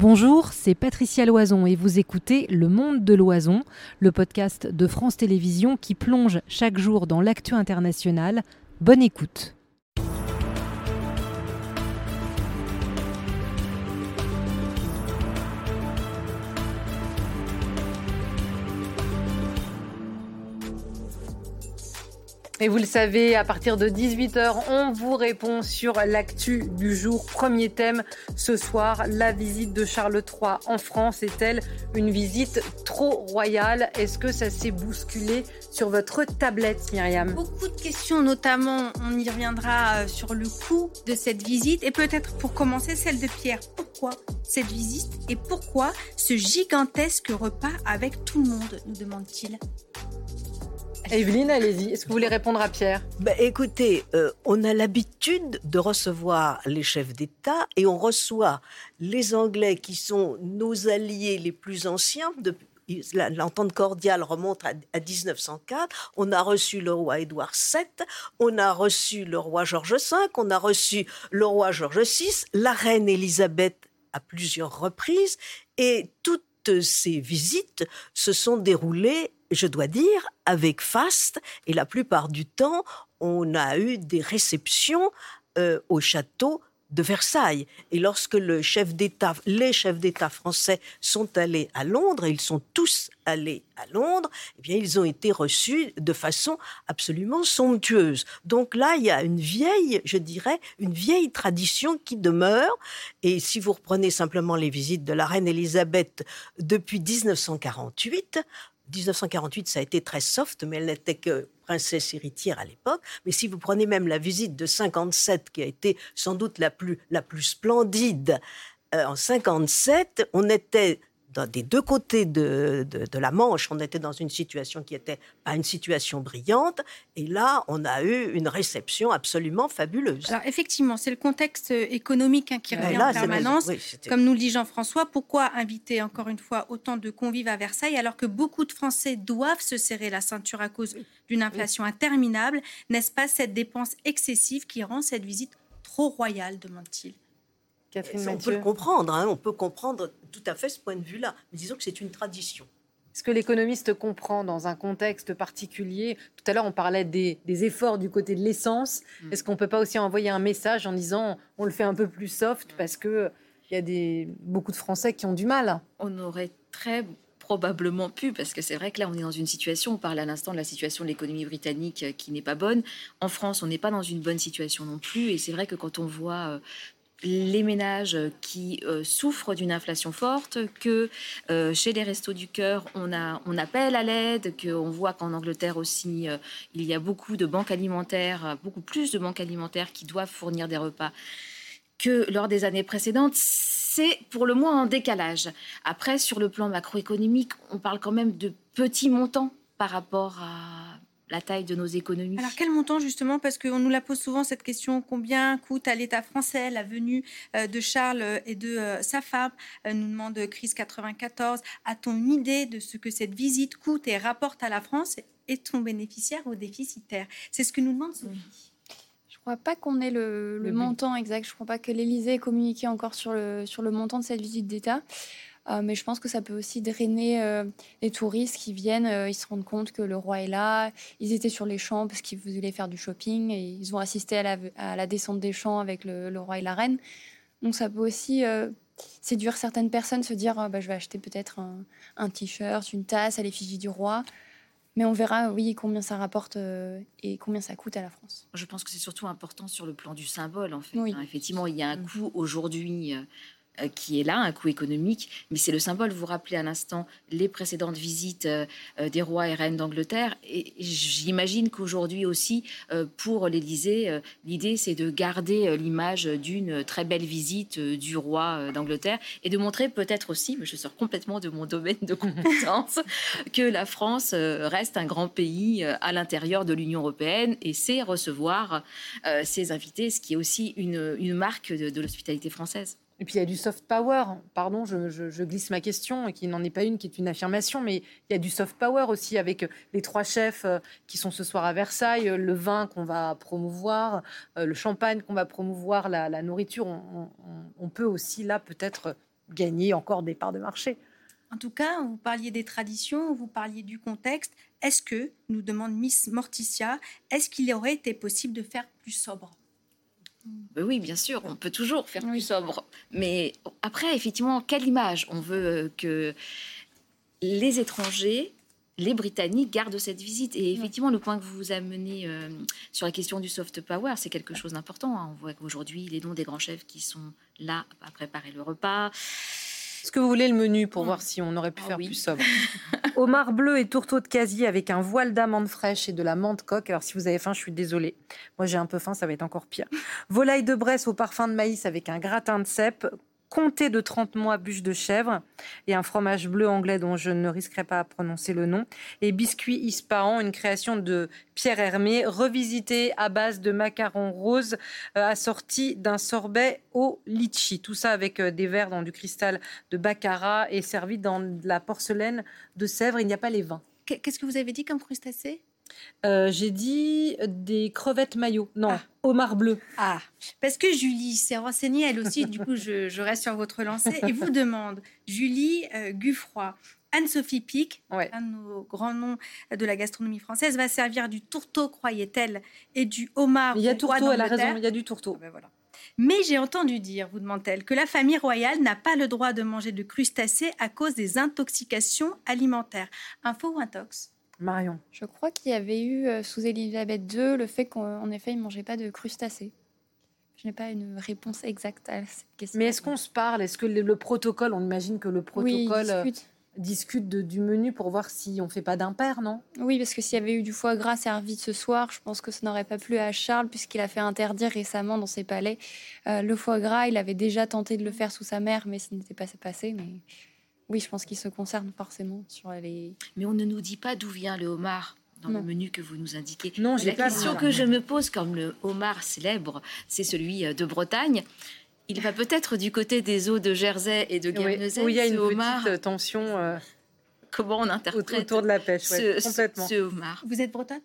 Bonjour, c'est Patricia Loison et vous écoutez Le Monde de l'Oison, le podcast de France Télévisions qui plonge chaque jour dans l'actu international. Bonne écoute. Et vous le savez, à partir de 18h, on vous répond sur l'actu du jour. Premier thème ce soir, la visite de Charles III en France est-elle une visite trop royale? Est-ce que ça s'est bousculé sur votre tablette, Myriam? Beaucoup de questions, notamment, on y reviendra euh, sur le coût de cette visite et peut-être pour commencer celle de Pierre. Pourquoi cette visite et pourquoi ce gigantesque repas avec tout le monde, nous demande-t-il. Evelyne, allez-y. Est-ce que vous voulez répondre à Pierre? Ben, Écoutez, euh, on a l'habitude de recevoir les chefs d'État et on reçoit les Anglais qui sont nos alliés les plus anciens. L'entente cordiale remonte à, 1904. On a reçu le roi Édouard VII, on a reçu le roi George V, on a reçu le roi George VI, la reine Élisabeth à plusieurs reprises. Et toutes ces visites se sont déroulées je dois dire, avec Fast, et la plupart du temps, on a eu des réceptions euh, au château de Versailles. Et lorsque les chefs d'État français sont allés à Londres, et ils sont tous allés à Londres, eh bien, ils ont été reçus de façon absolument somptueuse. Donc là, il y a une vieille, je dirais, une vieille tradition qui demeure. Et si vous reprenez simplement les visites de la reine Élisabeth depuis 1948, 1948, ça a été très soft, mais elle n'était que princesse héritière à l'époque. Mais si vous prenez même la visite de 57, qui a été sans doute la plus, la plus splendide, euh, en 57, on était des deux côtés de, la Manche, on était dans une situation qui était pas une situation brillante, et là, on a eu une réception absolument fabuleuse. Alors effectivement, c'est le contexte économique hein, qui revient en permanence. Comme nous le dit Jean-François, pourquoi inviter encore une fois autant de convives à Versailles alors que beaucoup de Français doivent se serrer la ceinture à cause d'une inflation interminable? N'est-ce pas cette dépense excessive qui rend cette visite trop royale, demande-t-il on peut le comprendre, hein, on peut comprendre tout à fait ce point de vue-là. Mais disons que c'est une tradition. Est-ce que l'économiste comprend dans un contexte particulier Tout à l'heure, on parlait des, efforts du côté de l'essence. Mm. Est-ce qu'on ne peut pas aussi envoyer un message en disant on le fait un peu plus soft parce qu'il y a des, beaucoup de Français qui ont du mal? On aurait très probablement pu, parce que c'est vrai que là, on est dans une situation, on parle à l'instant de la situation de l'économie britannique euh, qui n'est pas bonne. En France, on n'est pas dans une bonne situation non plus. Et c'est vrai que quand on voit euh, les ménages qui euh, souffrent d'une inflation forte, que euh, chez les restos du cœur, on, appelle à l'aide, qu'on voit qu'en Angleterre aussi, euh, il y a beaucoup de banques alimentaires, beaucoup plus de banques alimentaires qui doivent fournir des repas que lors des années précédentes. C'est pour le moins en décalage. Après, sur le plan macroéconomique, on parle quand même de petits montants par rapport à la taille de nos économies. Alors quel montant justement? Parce qu'on nous la pose souvent cette question, combien coûte à l'État français la venue euh, de Charles et de euh, sa femme? Euh, Nous demande Crise 94. A-t-on une idée de ce que cette visite coûte et rapporte à la France? Est-on bénéficiaire ou déficitaire? C'est ce que nous demande Sophie. Je ne crois pas qu'on ait le, montant exact. Je ne crois pas que l'Élysée ait communiqué encore sur le, sur le montant de cette visite d'État. Euh, mais je pense que ça peut aussi drainer euh, les touristes qui viennent. Euh, ils se rendent compte que le roi est là. Ils étaient sur les champs parce qu'ils voulaient faire du shopping et ils ont assisté à la, descente des champs avec le, roi et la reine. Donc ça peut aussi séduire certaines personnes, se dire bah, je vais acheter peut-être un, t-shirt, une tasse à l'effigie du roi. Mais on verra, oui, combien ça rapporte et combien ça coûte à la France. Je pense que c'est surtout important sur le plan du symbole, en fait. Hein. effectivement, il y a un mm. coût aujourd'hui euh, qui est là, un coût économique, mais c'est le symbole. Vous vous rappelez à l'instant les précédentes visites euh, euh, des rois et reines d'Angleterre. Et j'imagine qu'aujourd'hui aussi, pour l'Élysée, l'idée c'est de garder l'image d'une très belle visite du roi d'Angleterre et de montrer peut-être aussi, mais je sors complètement de mon domaine de compétence, que la France reste un grand pays à l'intérieur de l'Union européenne et sait recevoir ses invités, ce qui est aussi une, marque de l'hospitalité française. Et puis il y a du soft power. Pardon, je, glisse ma question, qui n'en est pas une, qui est une affirmation, mais il y a du soft power aussi avec les trois chefs euh, qui sont ce soir à Versailles, euh, le vin qu'on va promouvoir, euh, le champagne qu'on va promouvoir, la, nourriture. On, peut aussi là peut-être gagner encore des parts de marché. En tout cas, vous parliez des traditions, vous parliez du contexte. Est-ce que, nous demande Miss Morticia, est-ce qu'il aurait été possible de faire plus sobre? Ben oui, bien sûr, on peut toujours faire plus sobre. Mais après, effectivement, quelle image on veut euh, que les étrangers, les Britanniques gardent cette visite? Et effectivement, le point que vous amenez euh, sur la question du soft power, c'est quelque chose d'important. Hein. On voit qu'aujourd'hui, les noms des grands chefs qui sont là à préparer le repas, est-ce que vous voulez le menu pour voir si on aurait pu ah faire plus sobre Homard bleu et tourteau de casier avec un voile d'amande fraîche et de la menthe coque. Alors si vous avez faim, je suis désolée. Moi j'ai un peu faim, ça va être encore pire. Volaille de Bresse au parfum de maïs avec un gratin de cèpe, comté de 30 mois bûche de chèvre et un fromage bleu anglais dont je ne risquerai pas à prononcer le nom. Et biscuit Ispahan, une création de Pierre Hermé, revisité à base de macarons roses euh, assorti d'un sorbet au litchi. Tout ça avec euh, des verres dans du cristal de baccarat et servi dans de la porcelaine de Sèvres. Il n'y a pas les vins. Qu'est-ce que vous avez dit comme crustacé euh, j'ai dit des crevettes maillot. Non, ah. Homard bleu. Ah, parce que Julie s'est renseignée elle aussi. du coup, je, reste sur votre lancée et vous demande Julie euh, Guffroy. Anne-Sophie Pic, un de nos grands noms de la gastronomie française, va servir du tourteau, croyait-elle, et du homard. Il y a tourteau, elle a raison, il y a du tourteau. Ah ben voilà. Mais j'ai entendu dire, vous demande-t-elle, que la famille royale n'a pas le droit de manger de crustacés à cause des intoxications alimentaires. Info ou intox? Marion. Je crois qu'il y avait eu euh, sous Élisabeth II le fait qu'en effet, il ne mangeait pas de crustacés. Je n'ai pas une réponse exacte à cette question. Mais est-ce qu'on se parle? Est-ce que le, protocole, on imagine que le protocole euh, discute, du menu pour voir si on ne fait pas d'impair, non? Oui, parce que s'il y avait eu du foie gras servi ce soir, je pense que ça n'aurait pas plu à Charles puisqu'il a fait interdire récemment dans ses palais euh, le foie gras. Il avait déjà tenté de le faire sous sa mère, mais ce n'était pas passé. Mais oui, je pense qu'il se concerne forcément sur les. Mais on ne nous dit pas d'où vient le homard dans le menu que vous nous indiquez. Non, la question que je me pose, comme le homard célèbre, c'est celui euh, de Bretagne. Il va peut-être du côté des eaux de Jersey et de Guernesey. Oui, il y a une petite euh, tension. Euh, Comment on interprète autour de la pêche, ce, complètement. Ce homard. Vous êtes bretonne?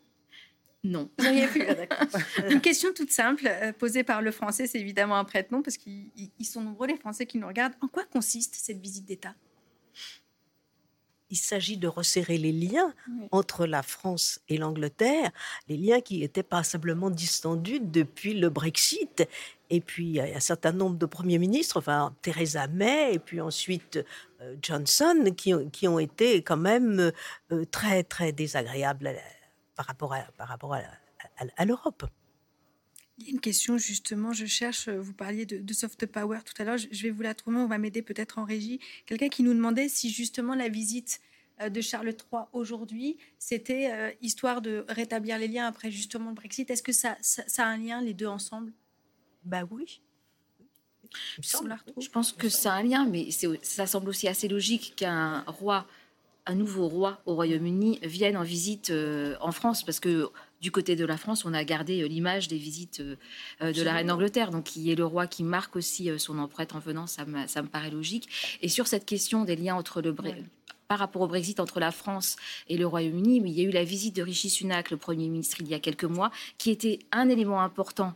Non. Ah, une question toute simple posée par le français, c'est évidemment un prête-nom parce qu'ils sont nombreux les Français qui nous regardent. En quoi consiste cette visite d'État? Il s'agit de resserrer les liens entre la France et l'Angleterre, les liens qui étaient passablement distendus depuis le Brexit. Et puis, il y a un certain nombre de premiers ministres, enfin, Theresa May, et puis ensuite euh, Johnson, qui, qui, ont été quand même euh, très, très désagréables euh, par rapport à, par rapport à l'Europe. Une question justement, je cherche, vous parliez de, soft power tout à l'heure, je, vais vous la trouver, on va m'aider peut-être en régie. Quelqu'un qui nous demandait si justement la visite euh, de Charles III aujourd'hui, c'était euh, histoire de rétablir les liens après justement le Brexit. Est-ce que ça, ça, a un lien les deux ensemble? Bah oui. Je pense que ça a un lien, mais ça semble aussi assez logique qu'un roi un nouveau roi au Royaume-Uni vienne en visite euh, en France, parce que du côté de la France, on a gardé euh, l'image des visites euh, de la reine d'Angleterre, donc qui est le roi qui marque aussi son empreinte en venant, ça me, ça me paraît logique. Et sur cette question des liens entre le par rapport au Brexit entre la France et le Royaume-Uni, il y a eu la visite de Rishi Sunak, le Premier ministre, il y a quelques mois, qui était un élément important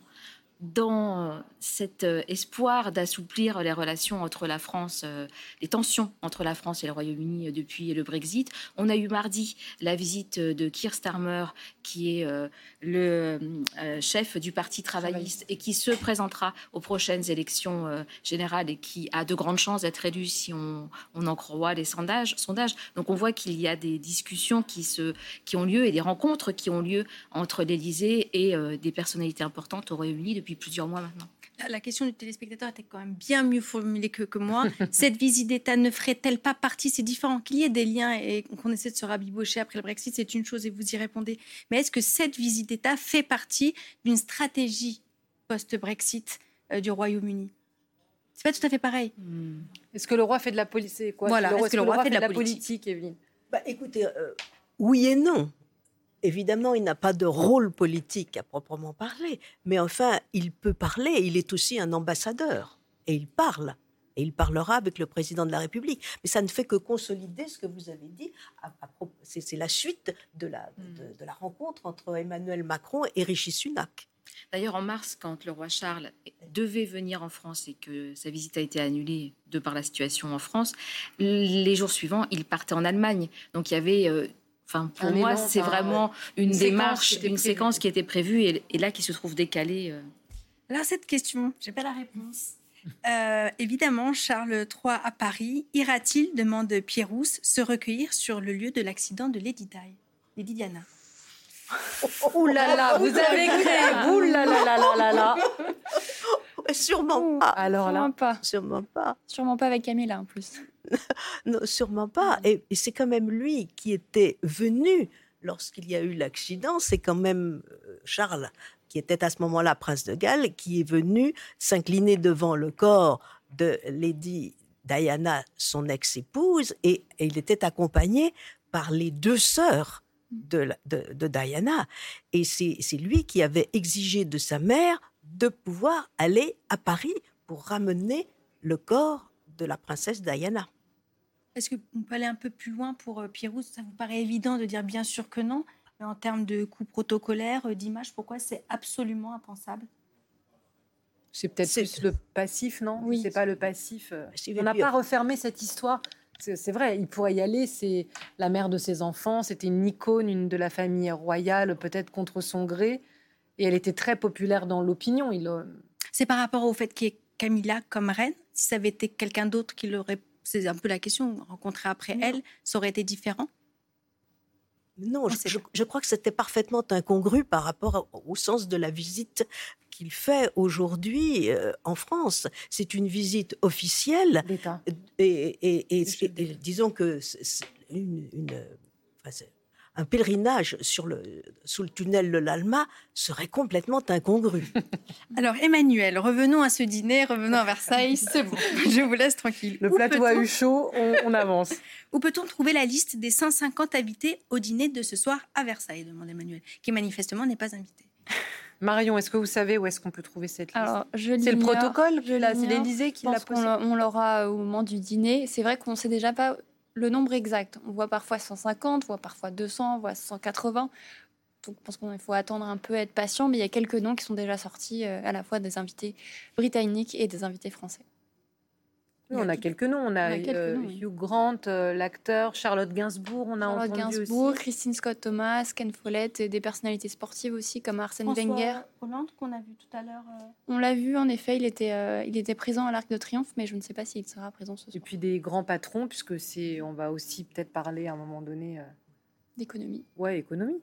dans cet euh, espoir d'assouplir les relations entre la France, euh, les tensions entre la France et le Royaume-Uni euh, depuis le Brexit. On a eu mardi la visite de Keir Starmer, qui est le chef du Parti travailliste et qui se présentera aux prochaines élections générales et qui a de grandes chances d'être élu si on, en croit les sondages. sondages. Donc on voit qu'il y a des discussions qui, se, qui ont lieu et des rencontres qui ont lieu entre l'Élysée et des personnalités importantes au Royaume-Uni depuis plusieurs mois maintenant. La question du téléspectateur était quand même bien mieux formulée que, que moi. Cette visite d'État ne ferait-elle pas partie? C'est différent. Qu'il y ait des liens et qu'on essaie de se rabibocher après le Brexit, c'est une chose et vous y répondez. Mais est-ce que cette visite d'État fait partie d'une stratégie post-Brexit euh, du Royaume-Uni? C'est pas tout à fait pareil. Hmm. Est-ce que le roi fait de la politique? Voilà, est-ce que, le roi, fait, de la, politique, Evelyne? Bah, Écoutez, euh, oui et non. Évidemment, il n'a pas de rôle politique à proprement parler, mais enfin, il peut parler, il est aussi un ambassadeur, et il parle, et il parlera avec le président de la République. Mais ça ne fait que consolider ce que vous avez dit, c'est la suite de la, de, la rencontre entre Emmanuel Macron et Rishi Sunak. D'ailleurs, en mars, quand le roi Charles devait venir en France et que sa visite a été annulée de par la situation en France, les jours suivants, il partait en Allemagne. Donc il y avait euh, Enfin, pour moi, c'est vraiment une, démarche, une séquence qui était prévue et, là qui se trouve décalée. Euh. Alors cette question, j'ai pas la réponse. Euh, évidemment, Charles III à Paris, ira-t-il, demande Pierre-Rousse, se recueillir sur le lieu de l'accident de Lady Di, Lady Diana? Ouh là là, vous avez créé. Ouh là là là là là là. Sûrement pas. Alors sûrement pas. Sûrement pas. Sûrement pas avec Camilla en plus. non, sûrement pas. Et, c'est quand même lui qui était venu lorsqu'il y a eu l'accident. C'est quand même euh, Charles qui était à ce moment-là prince de Galles, qui est venu s'incliner devant le corps de Lady Diana, son ex-épouse, et, il était accompagné par les deux sœurs de, de, Diana. Et c'est lui qui avait exigé de sa mère de pouvoir aller à Paris pour ramener le corps de la princesse Diana. Est-ce qu'on peut aller un peu plus loin pour euh, Pierrot? Ça vous paraît évident de dire bien sûr que non, mais en termes de coûts protocolaires, euh, d'image, pourquoi c'est absolument impensable? C'est peut-être plus le passif, non? Oui. C'est pas le passif. Euh, on n'a pas refermé cette histoire. C'est vrai, il pourrait y aller. C'est la mère de ses enfants. C'était une icône, une de la famille royale, peut-être contre son gré. Et elle était très populaire dans l'opinion. C'est par rapport au fait qu'il y ait Camilla comme reine? Si ça avait été quelqu'un d'autre qui l'aurait, c'est un peu la question, rencontré après elle, ça aurait été différent? Non, je, crois que c'était parfaitement incongru par rapport au sens de la visite qu'il fait aujourd'hui euh, en France. C'est une visite officielle. Et, disons que une, un pèlerinage sur le, sous le tunnel de l'Alma serait complètement incongru. Alors Emmanuel, revenons à ce dîner, revenons à Versailles, c'est bon, je vous laisse tranquille. Le plateau a eu chaud, on, avance. Où peut-on trouver la liste des 150 invités au dîner de ce soir à Versailles demande Emmanuel, qui manifestement n'est pas invité. Marion, est-ce que vous savez où est-ce qu'on peut trouver cette liste C'est le protocole C'est l'Élysée qui l'a posé On l'aura au moment du dîner. C'est vrai qu'on ne sait déjà pas le nombre exact. On voit parfois 150, on voit parfois 200, on voit 180. Donc, je pense qu'il faut attendre un peu, être patient, mais il y a quelques noms qui sont déjà sortis, euh, à la fois des invités britanniques et des invités français on a quelques noms. On a, euh, Hugh Grant, euh, l'acteur, Charlotte Gainsbourg, on a Charlotte Gainsbourg, Christine Scott Thomas, Ken Follett et des personnalités sportives aussi comme Arsène Wenger. Hollande qu'on a vu tout à l'heure. Euh. On l'a vu en effet, il était, il était présent à l'Arc de Triomphe, mais je ne sais pas s'il sera présent ce soir. Et puis des grands patrons, puisque c'est, on va aussi peut-être parler à un moment donné. D'économie. Ouais, économie.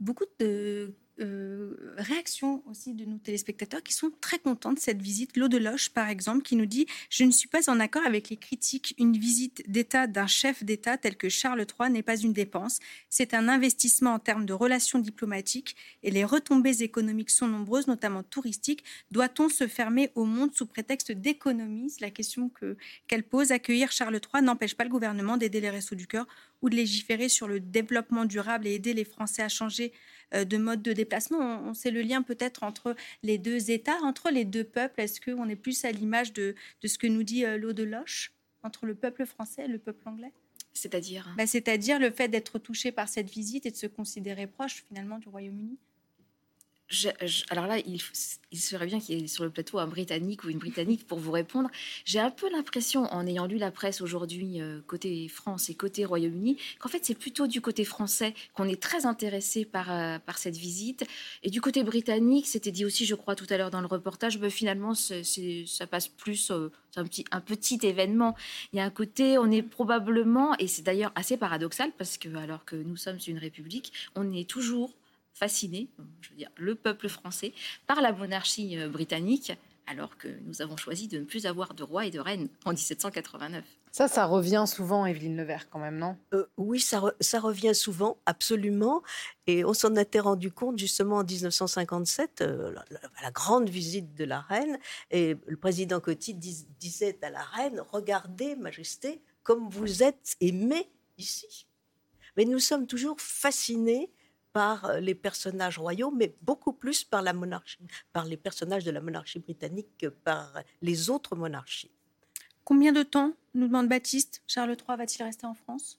Beaucoup de euh, réaction aussi de nos téléspectateurs qui sont très contents de cette visite. L'eau de Loche, par exemple, qui nous dit Je ne suis pas en accord avec les critiques. Une visite d'État d'un chef d'État tel que Charles III n'est pas une dépense. C'est un investissement en termes de relations diplomatiques et les retombées économiques sont nombreuses, notamment touristiques. Doit-on se fermer au monde sous prétexte d'économie? La question que, qu'elle pose. Accueillir Charles III n'empêche pas le gouvernement d'aider les Restos du Cœur ou de légiférer sur le développement durable et aider les Français à changer de mode de déplacement. On, sait le lien peut-être entre les deux États, entre les deux peuples. Est-ce qu'on est plus à l'image de, ce que nous dit euh, l'eau de Loche entre le peuple français et le peuple anglais? C'est-à-dire? Bah, C'est-à-dire le fait d'être touché par cette visite et de se considérer proche finalement du Royaume-Uni alors là, il, serait bien qu'il y ait sur le plateau un Britannique ou une Britannique pour vous répondre. J'ai un peu l'impression, en ayant lu la presse aujourd'hui euh, côté France et côté Royaume-Uni, qu'en fait c'est plutôt du côté français qu'on est très intéressé par, euh, par cette visite. Et du côté britannique, c'était dit aussi, je crois, tout à l'heure dans le reportage, ben, finalement ça passe plus, euh, c'est un petit, un petit événement. Il y a un côté, on est probablement, et c'est d'ailleurs assez paradoxal parce que alors que nous sommes une république, on est toujours fasciné, je veux dire le peuple français, par la monarchie euh, britannique, alors que nous avons choisi de ne plus avoir de roi et de reine en 1789. Ça, ça revient souvent, Evelyne Levert, quand même, non? Euh, Oui, ça, ça, revient souvent, absolument. Et on s'en était rendu compte justement en 1957, euh, la, grande visite de la reine. Et le président Coty disait à la reine Regardez, Majesté, comme vous êtes aimée ici. Mais nous sommes toujours fascinés par euh, les personnages royaux, mais beaucoup plus par la monarchie, par les personnages de la monarchie britannique que par les autres monarchies. Combien de temps, nous demande Baptiste, Charles III va-t-il rester en France?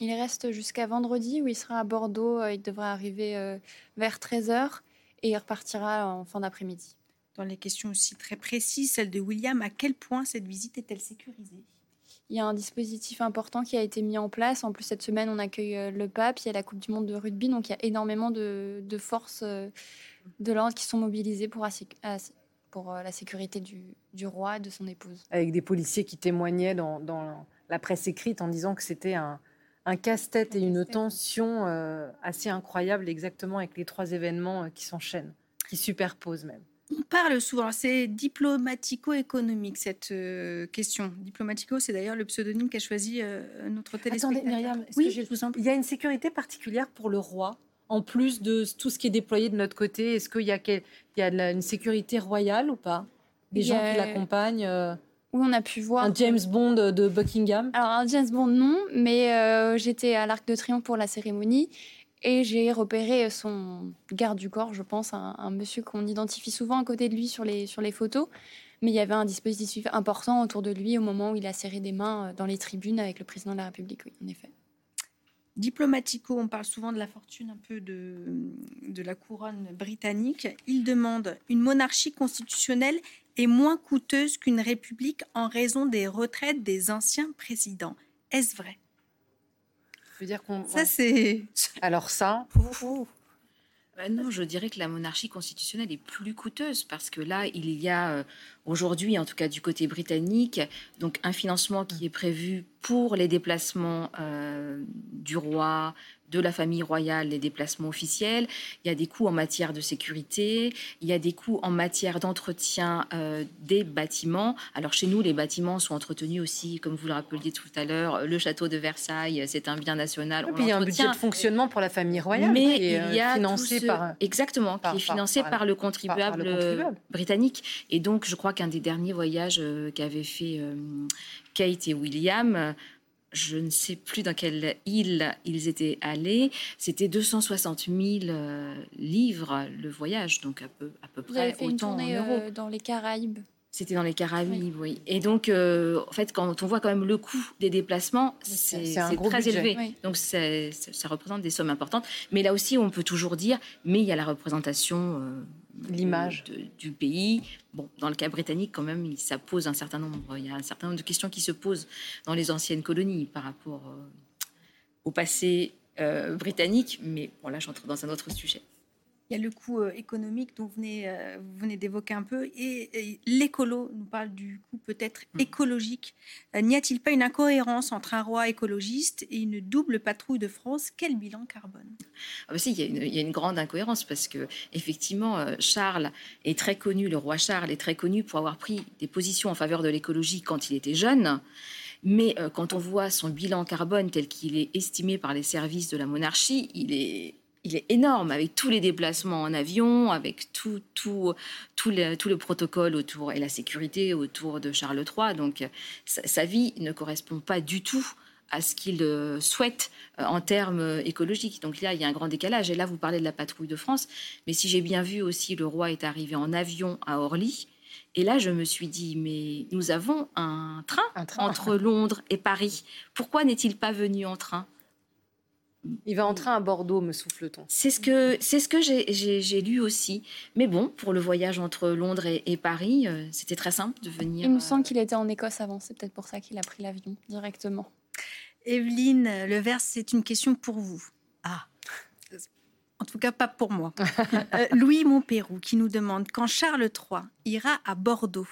Il reste jusqu'à vendredi où il sera à Bordeaux. Il devrait arriver vers 13h et il repartira en fin d'après-midi. Dans les questions aussi très précises, celle de William, à quel point cette visite est-elle sécurisée? Il y a un dispositif important qui a été mis en place. En plus, cette semaine, on accueille euh, le pape, il y a la Coupe du Monde de rugby, donc il y a énormément de, forces euh, de l'ordre qui sont mobilisées pour, pour euh, la sécurité du, roi et de son épouse. Avec des policiers qui témoignaient dans, la presse écrite en disant que c'était un, casse-tête et une tension assez incroyable, exactement avec les trois événements qui s'enchaînent, qui superposent même. On parle souvent, c'est diplomatico-économique cette euh, question. Diplomatico, c'est d'ailleurs le pseudonyme qu'a choisi euh, notre téléspectateur. Attendez, Myriam, oui, je vous en... il y a une sécurité particulière pour le roi, en plus de tout ce qui est déployé de notre côté. Est-ce qu'il y a, il y a une sécurité royale ou pas? Des gens qui l'accompagnent euh, Oui, on a pu voir. Un James Bond de Buckingham? Alors, un James Bond, non, mais j'étais à l'Arc de Triomphe pour la cérémonie et j'ai repéré son garde du corps, je pense, un, monsieur qu'on identifie souvent à côté de lui sur les, sur les photos. Mais il y avait un dispositif important autour de lui au moment où il a serré des mains euh, dans les tribunes avec le président de la République, oui, en effet. Diplomatico, on parle souvent de la fortune un peu de, de la couronne britannique. Il demande une monarchie constitutionnelle est moins coûteuse qu'une république en raison des retraites des anciens présidents. Est-ce vrai? Dire qu'on. Ça, c'est. Alors, ça. Bah non, je dirais que la monarchie constitutionnelle est plus coûteuse parce que là, il y a euh, aujourd'hui, en tout cas du côté britannique, donc un financement qui est prévu pour les déplacements euh, du roi, de la famille royale, les déplacements officiels. Il y a des coûts en matière de sécurité. Il y a des coûts en matière d'entretien euh, des bâtiments. Alors chez nous, les bâtiments sont entretenus aussi, comme vous le rappeliez tout à l'heure, le château de Versailles, c'est un bien national. il y a un budget de fonctionnement pour la famille royale, mais qui est il y a financé par exactement, qui est financé par, le contribuable, britannique. Et donc, je crois qu'un des derniers voyages euh, qu'avaient fait euh, Kate et William je ne sais plus dans quelle île ils étaient allés. C'était 260 000 euh, livres le voyage, donc à peu, à peu Vous près fait autant une tournée, euh, dans les Caraïbes. C'était dans les Caraïbes, oui. Et donc, euh, en fait, quand on voit quand même le coût des déplacements, c'est très élevé. Donc, ça représente des sommes importantes. Mais là aussi, on peut toujours dire, mais il y a la représentation l'image du pays. Bon, dans le cas britannique, quand même, ça pose un certain nombre. Il y a un certain nombre de questions qui se posent dans les anciennes colonies par rapport euh, au passé euh, britannique. Mais bon, là, j'entre dans un autre sujet. Il y a le coût euh, économique dont vous venez, euh, vous venez d'évoquer un peu, et, l'écolo nous parle du coût peut-être mm. écologique. Euh, n'y a-t-il pas une incohérence entre un roi écologiste et une double patrouille de France? Quel bilan carbone? Ah bah si, il, y a une, il y, a une grande incohérence parce que effectivement, Charles est très connu, le roi Charles est très connu pour avoir pris des positions en faveur de l'écologie quand il était jeune. Mais quand on voit son bilan carbone tel qu'il est estimé par les services de la monarchie, il est il est énorme avec tous les déplacements en avion, avec tout, tout, tout, le, tout le protocole autour et la sécurité autour de Charles III. Donc sa, vie ne correspond pas du tout à ce qu'il euh, souhaite euh, en termes écologiques. Donc là, il y a un grand décalage. Et là, vous parlez de la patrouille de France, mais si j'ai bien vu aussi, le roi est arrivé en avion à Orly. Et là, je me suis dit, mais nous avons un train, un train. entre Londres et Paris. Pourquoi n'est-il pas venu en train? Il va entrer à Bordeaux, me souffle-t-on. C'est ce que, c'est ce que j'ai lu aussi. Mais bon, pour le voyage entre Londres et, Paris, euh, c'était très simple de venir. Il me semble qu'il était en Écosse avant. C'est peut-être pour ça qu'il a pris l'avion directement. Evelyne Levers, c'est une question pour vous. En tout cas pas pour moi. Euh, Louis Montpérou qui nous demande quand Charles III ira à Bordeaux,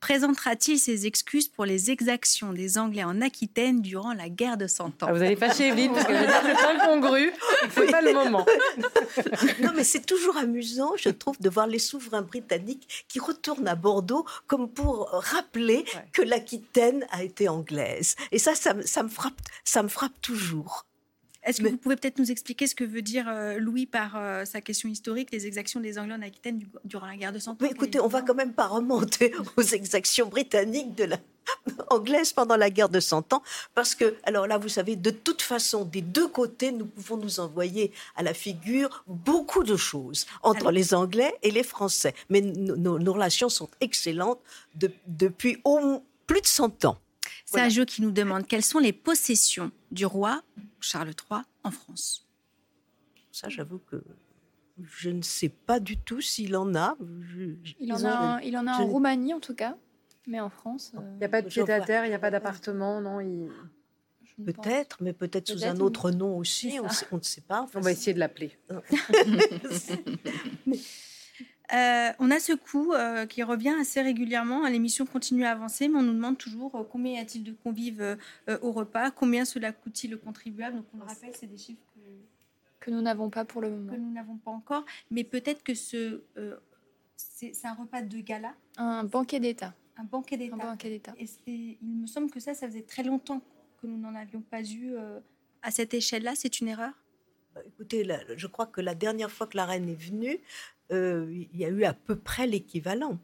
présentera-t-il ses excuses pour les exactions des Anglais en Aquitaine durant la guerre de Cent Ans? Ah, Vous allez fâcher Evelyne parce que c'est incongru, c'est pas le moment. non mais c'est toujours amusant, je trouve, de voir les souverains britanniques qui retournent à Bordeaux comme pour rappeler que l'Aquitaine a été anglaise. Et ça, ça, ça, me frappe, ça me frappe toujours. Est-ce que vous pouvez peut-être nous expliquer ce que veut dire euh, Louis par euh, sa question historique, les exactions des Anglais en Aquitaine durant la guerre de Cent Ans Écoutez, on va quand même pas remonter aux exactions britanniques de la anglaise pendant la guerre de Cent Ans, parce que, alors là, vous savez, de toute façon, des deux côtés, nous pouvons nous envoyer à la figure beaucoup de choses entre les Anglais et les Français. Mais nos relations sont excellentes depuis au, plus de 100 ans. C'est un jeu qui nous demande quelles sont les possessions du roi Charles III en France Ça, j'avoue que je ne sais pas du tout s'il en a. il, en a il, en a en Roumanie, en tout cas. Mais en France. Il n'y a pas de pied à terre, il n'y a pas d'appartement, non Peut-être, mais peut-être sous un autre nom aussi, on, ne sait pas. on va essayer de l'appeler. Euh, on a ce coût euh, qui revient assez régulièrement. L'émission continue à avancer, mais on nous demande toujours euh, combien y a-t-il de convives au repas, combien cela coûte-t-il au contribuable? Donc on le rappelle, c'est des chiffres que, nous n'avons pas pour le moment. Que nous n'avons pas encore, mais peut-être que ce c'est un repas de gala? Un banquet d'État. Un banquet d'État. Un banquet d'État. Et il me semble que ça, ça faisait très longtemps que nous n'en avions pas eu à cette échelle-là. C'est une erreur? Bah, Écoutez, je crois que la dernière fois que la reine est venue, euh, il y a eu à peu près l'équivalent.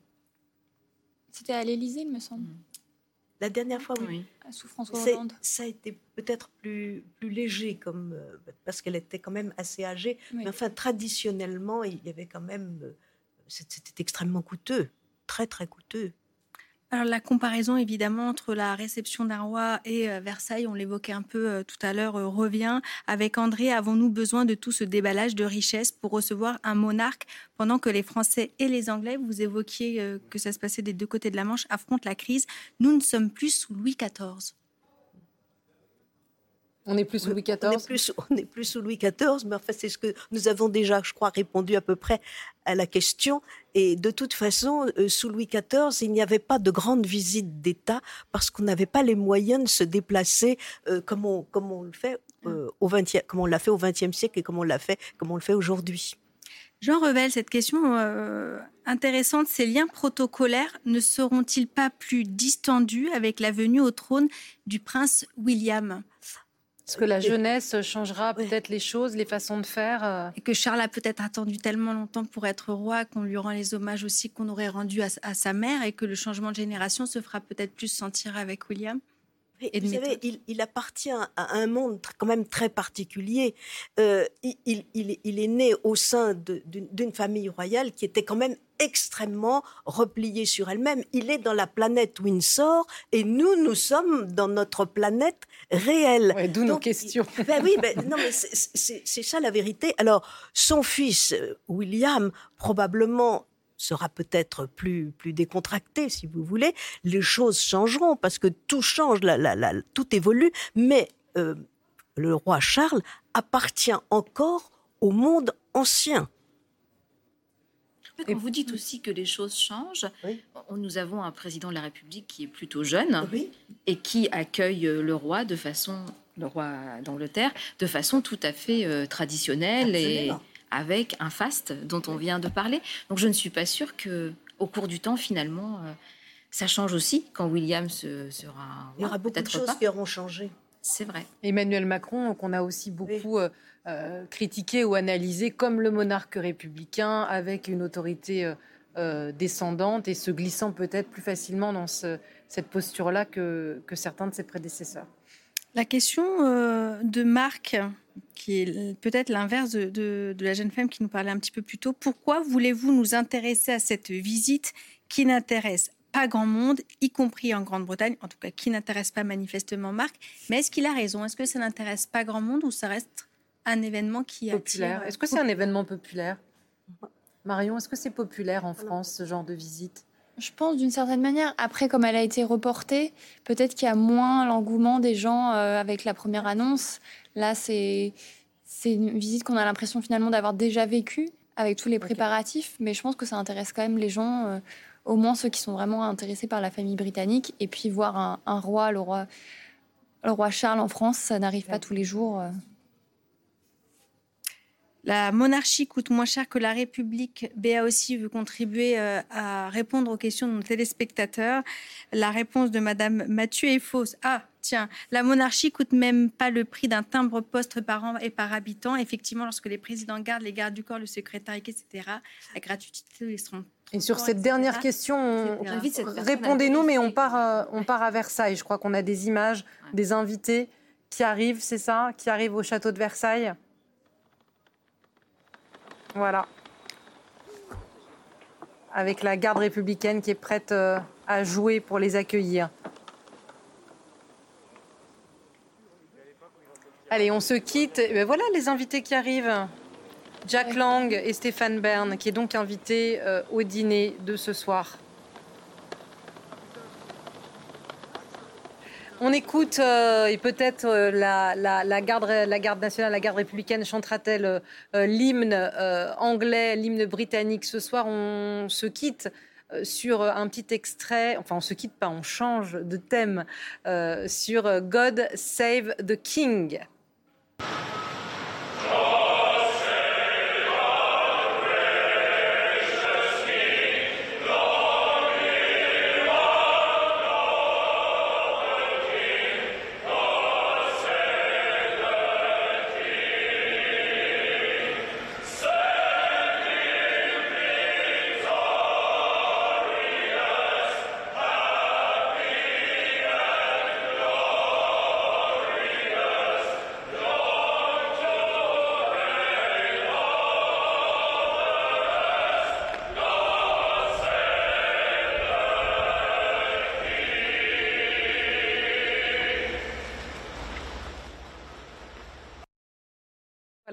C'était à l'Élysée, il me semble. Mm. La dernière fois, oui. Sous François Hollande. Ça a été peut-être plus, plus léger, comme, euh, parce qu'elle était quand même assez âgée. Mais enfin, traditionnellement, il y avait quand même. Euh, c'était extrêmement coûteux, très, très coûteux. Alors la comparaison évidemment entre la réception d'un roi et euh, Versailles, on l'évoquait un peu euh, tout à l'heure, euh, revient. Avec André, avons-nous besoin de tout ce déballage de richesse pour recevoir un monarque? Pendant que les Français et les Anglais, vous évoquiez que ça se passait des deux côtés de la Manche, affrontent la crise Nous ne sommes plus sous Louis XIV. On n'est plus sous Louis XIV On n'est plus, plus, sous Louis XIV, mais enfin, c'est ce que nous avons déjà, je crois, répondu à peu près à la question. Et de toute façon, euh, sous Louis XIV, il n'y avait pas de grandes visites d'État parce qu'on n'avait pas les moyens de se déplacer euh, comme, on, comme on le fait euh, au 20 comme on l'a fait au XXe siècle et comme on l'a fait, comme on le fait aujourd'hui. Jean Revel, cette question intéressante, ces liens protocolaires ne seront-ils pas plus distendus avec la venue au trône du prince William? Est-ce que la jeunesse changera peut-être les choses, les façons de faire euh. Et que Charles a peut-être attendu tellement longtemps pour être roi qu'on lui rend les hommages aussi qu'on aurait rendus à, sa mère et que le changement de génération se fera peut-être plus sentir avec William et vous savez, il, appartient à un monde quand même très particulier. Euh, il, il, est né au sein d'une famille royale qui était quand même extrêmement repliée sur elle-même. Il est dans la planète Windsor et nous, nous sommes dans notre planète réelle. D'où nos questions. Ben oui, ben, non, mais c'est ça la vérité. Alors, son fils, euh, William, probablement sera peut-être plus, plus décontracté, si vous voulez, les choses changeront parce que tout change, la, la, tout évolue, mais euh, le roi Charles appartient encore au monde ancien. Et vous dites aussi que les choses changent, nous avons un président de la République qui est plutôt jeune et qui accueille le roi de façon, le roi d'Angleterre, de façon tout à fait euh, traditionnelle et avec un faste dont on vient de parler. Donc je ne suis pas sûre que au cours du temps, finalement, euh, ça change aussi quand William se, sera. Il y aura beaucoup de choses qui auront changé. C'est vrai. Emmanuel Macron, qu'on a aussi beaucoup euh, euh, critiqué ou analysé comme le monarque républicain, avec une autorité descendante et se glissant peut-être plus facilement dans cette posture-là que, que certains de ses prédécesseurs. La question de Marc, qui est peut-être l'inverse de, la jeune femme qui nous parlait un petit peu plus tôt. Pourquoi voulez-vous nous intéresser à cette visite qui n'intéresse pas grand monde, y compris en Grande-Bretagne, en tout cas qui n'intéresse pas manifestement Marc Mais est-ce qu'il a raison? Est-ce que ça n'intéresse pas grand monde ou ça reste un événement qui populaire. Est-ce que c'est un événement populaire? Marion, est-ce que c'est populaire en France ce genre de visite? Je pense d'une certaine manière. Après, comme elle a été reportée, peut-être qu'il y a moins l'engouement des gens euh, avec la première annonce. Là, c'est une visite qu'on a l'impression finalement d'avoir déjà vécue avec tous les préparatifs, mais je pense que ça intéresse quand même les gens, euh, au moins ceux qui sont vraiment intéressés par la famille britannique. Et puis voir un, roi, le roi, le roi Charles en France, ça n'arrive pas tous les jours. Euh. La monarchie coûte moins cher que la République. Béa aussi veut contribuer euh, à répondre aux questions de nos téléspectateurs. La réponse de Madame Mathieu est fausse. Ah, tiens, la monarchie coûte même pas le prix d'un timbre-poste par an et par habitant. Effectivement, lorsque les présidents gardent les gardes du corps, le secrétaire, etc., la gratuité ils seront et sur cette dernière question, répondez-nous, mais on part, euh, on part à Versailles. Je crois qu'on a des images des invités qui arrivent, c'est ça, qui arrivent au château de Versailles? Voilà. Avec la garde républicaine qui est prête euh, à jouer pour les accueillir. Allez, on se quitte. Et ben voilà les invités qui arrivent. Jack Lang et Stéphane Bern, qui est donc invité euh, au dîner de ce soir. On écoute, euh, et peut-être euh, la, garde, la garde nationale, la garde républicaine chantera-t-elle l'hymne anglais, l'hymne britannique ce soir? On se quitte sur un petit extrait, enfin on se quitte pas, on change de thème sur God Save the King.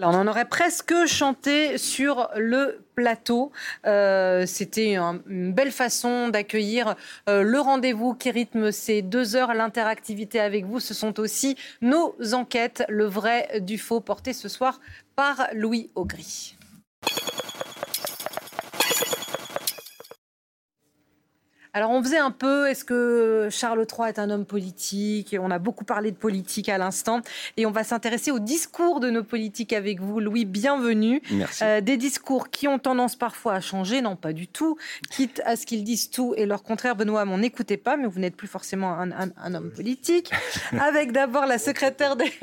On en aurait presque chanté sur le plateau. Euh, c'était une belle façon d'accueillir euh, le rendez-vous qui rythme ces deux heures. L'interactivité avec vous, ce sont aussi nos enquêtes, le vrai du faux, porté ce soir par Louis Augry. Alors on faisait un peu, est-ce que Charles III est un homme politique? On a beaucoup parlé de politique à l'instant et on va s'intéresser au discours de nos politiques avec vous. Louis, bienvenue. Merci. Euh, des discours qui ont tendance parfois à changer, non pas du tout, quitte à ce qu'ils disent tout et leur contraire. Benoît, m'en écoutez pas, mais vous n'êtes plus forcément un, homme politique. avec d'abord la secrétaire des...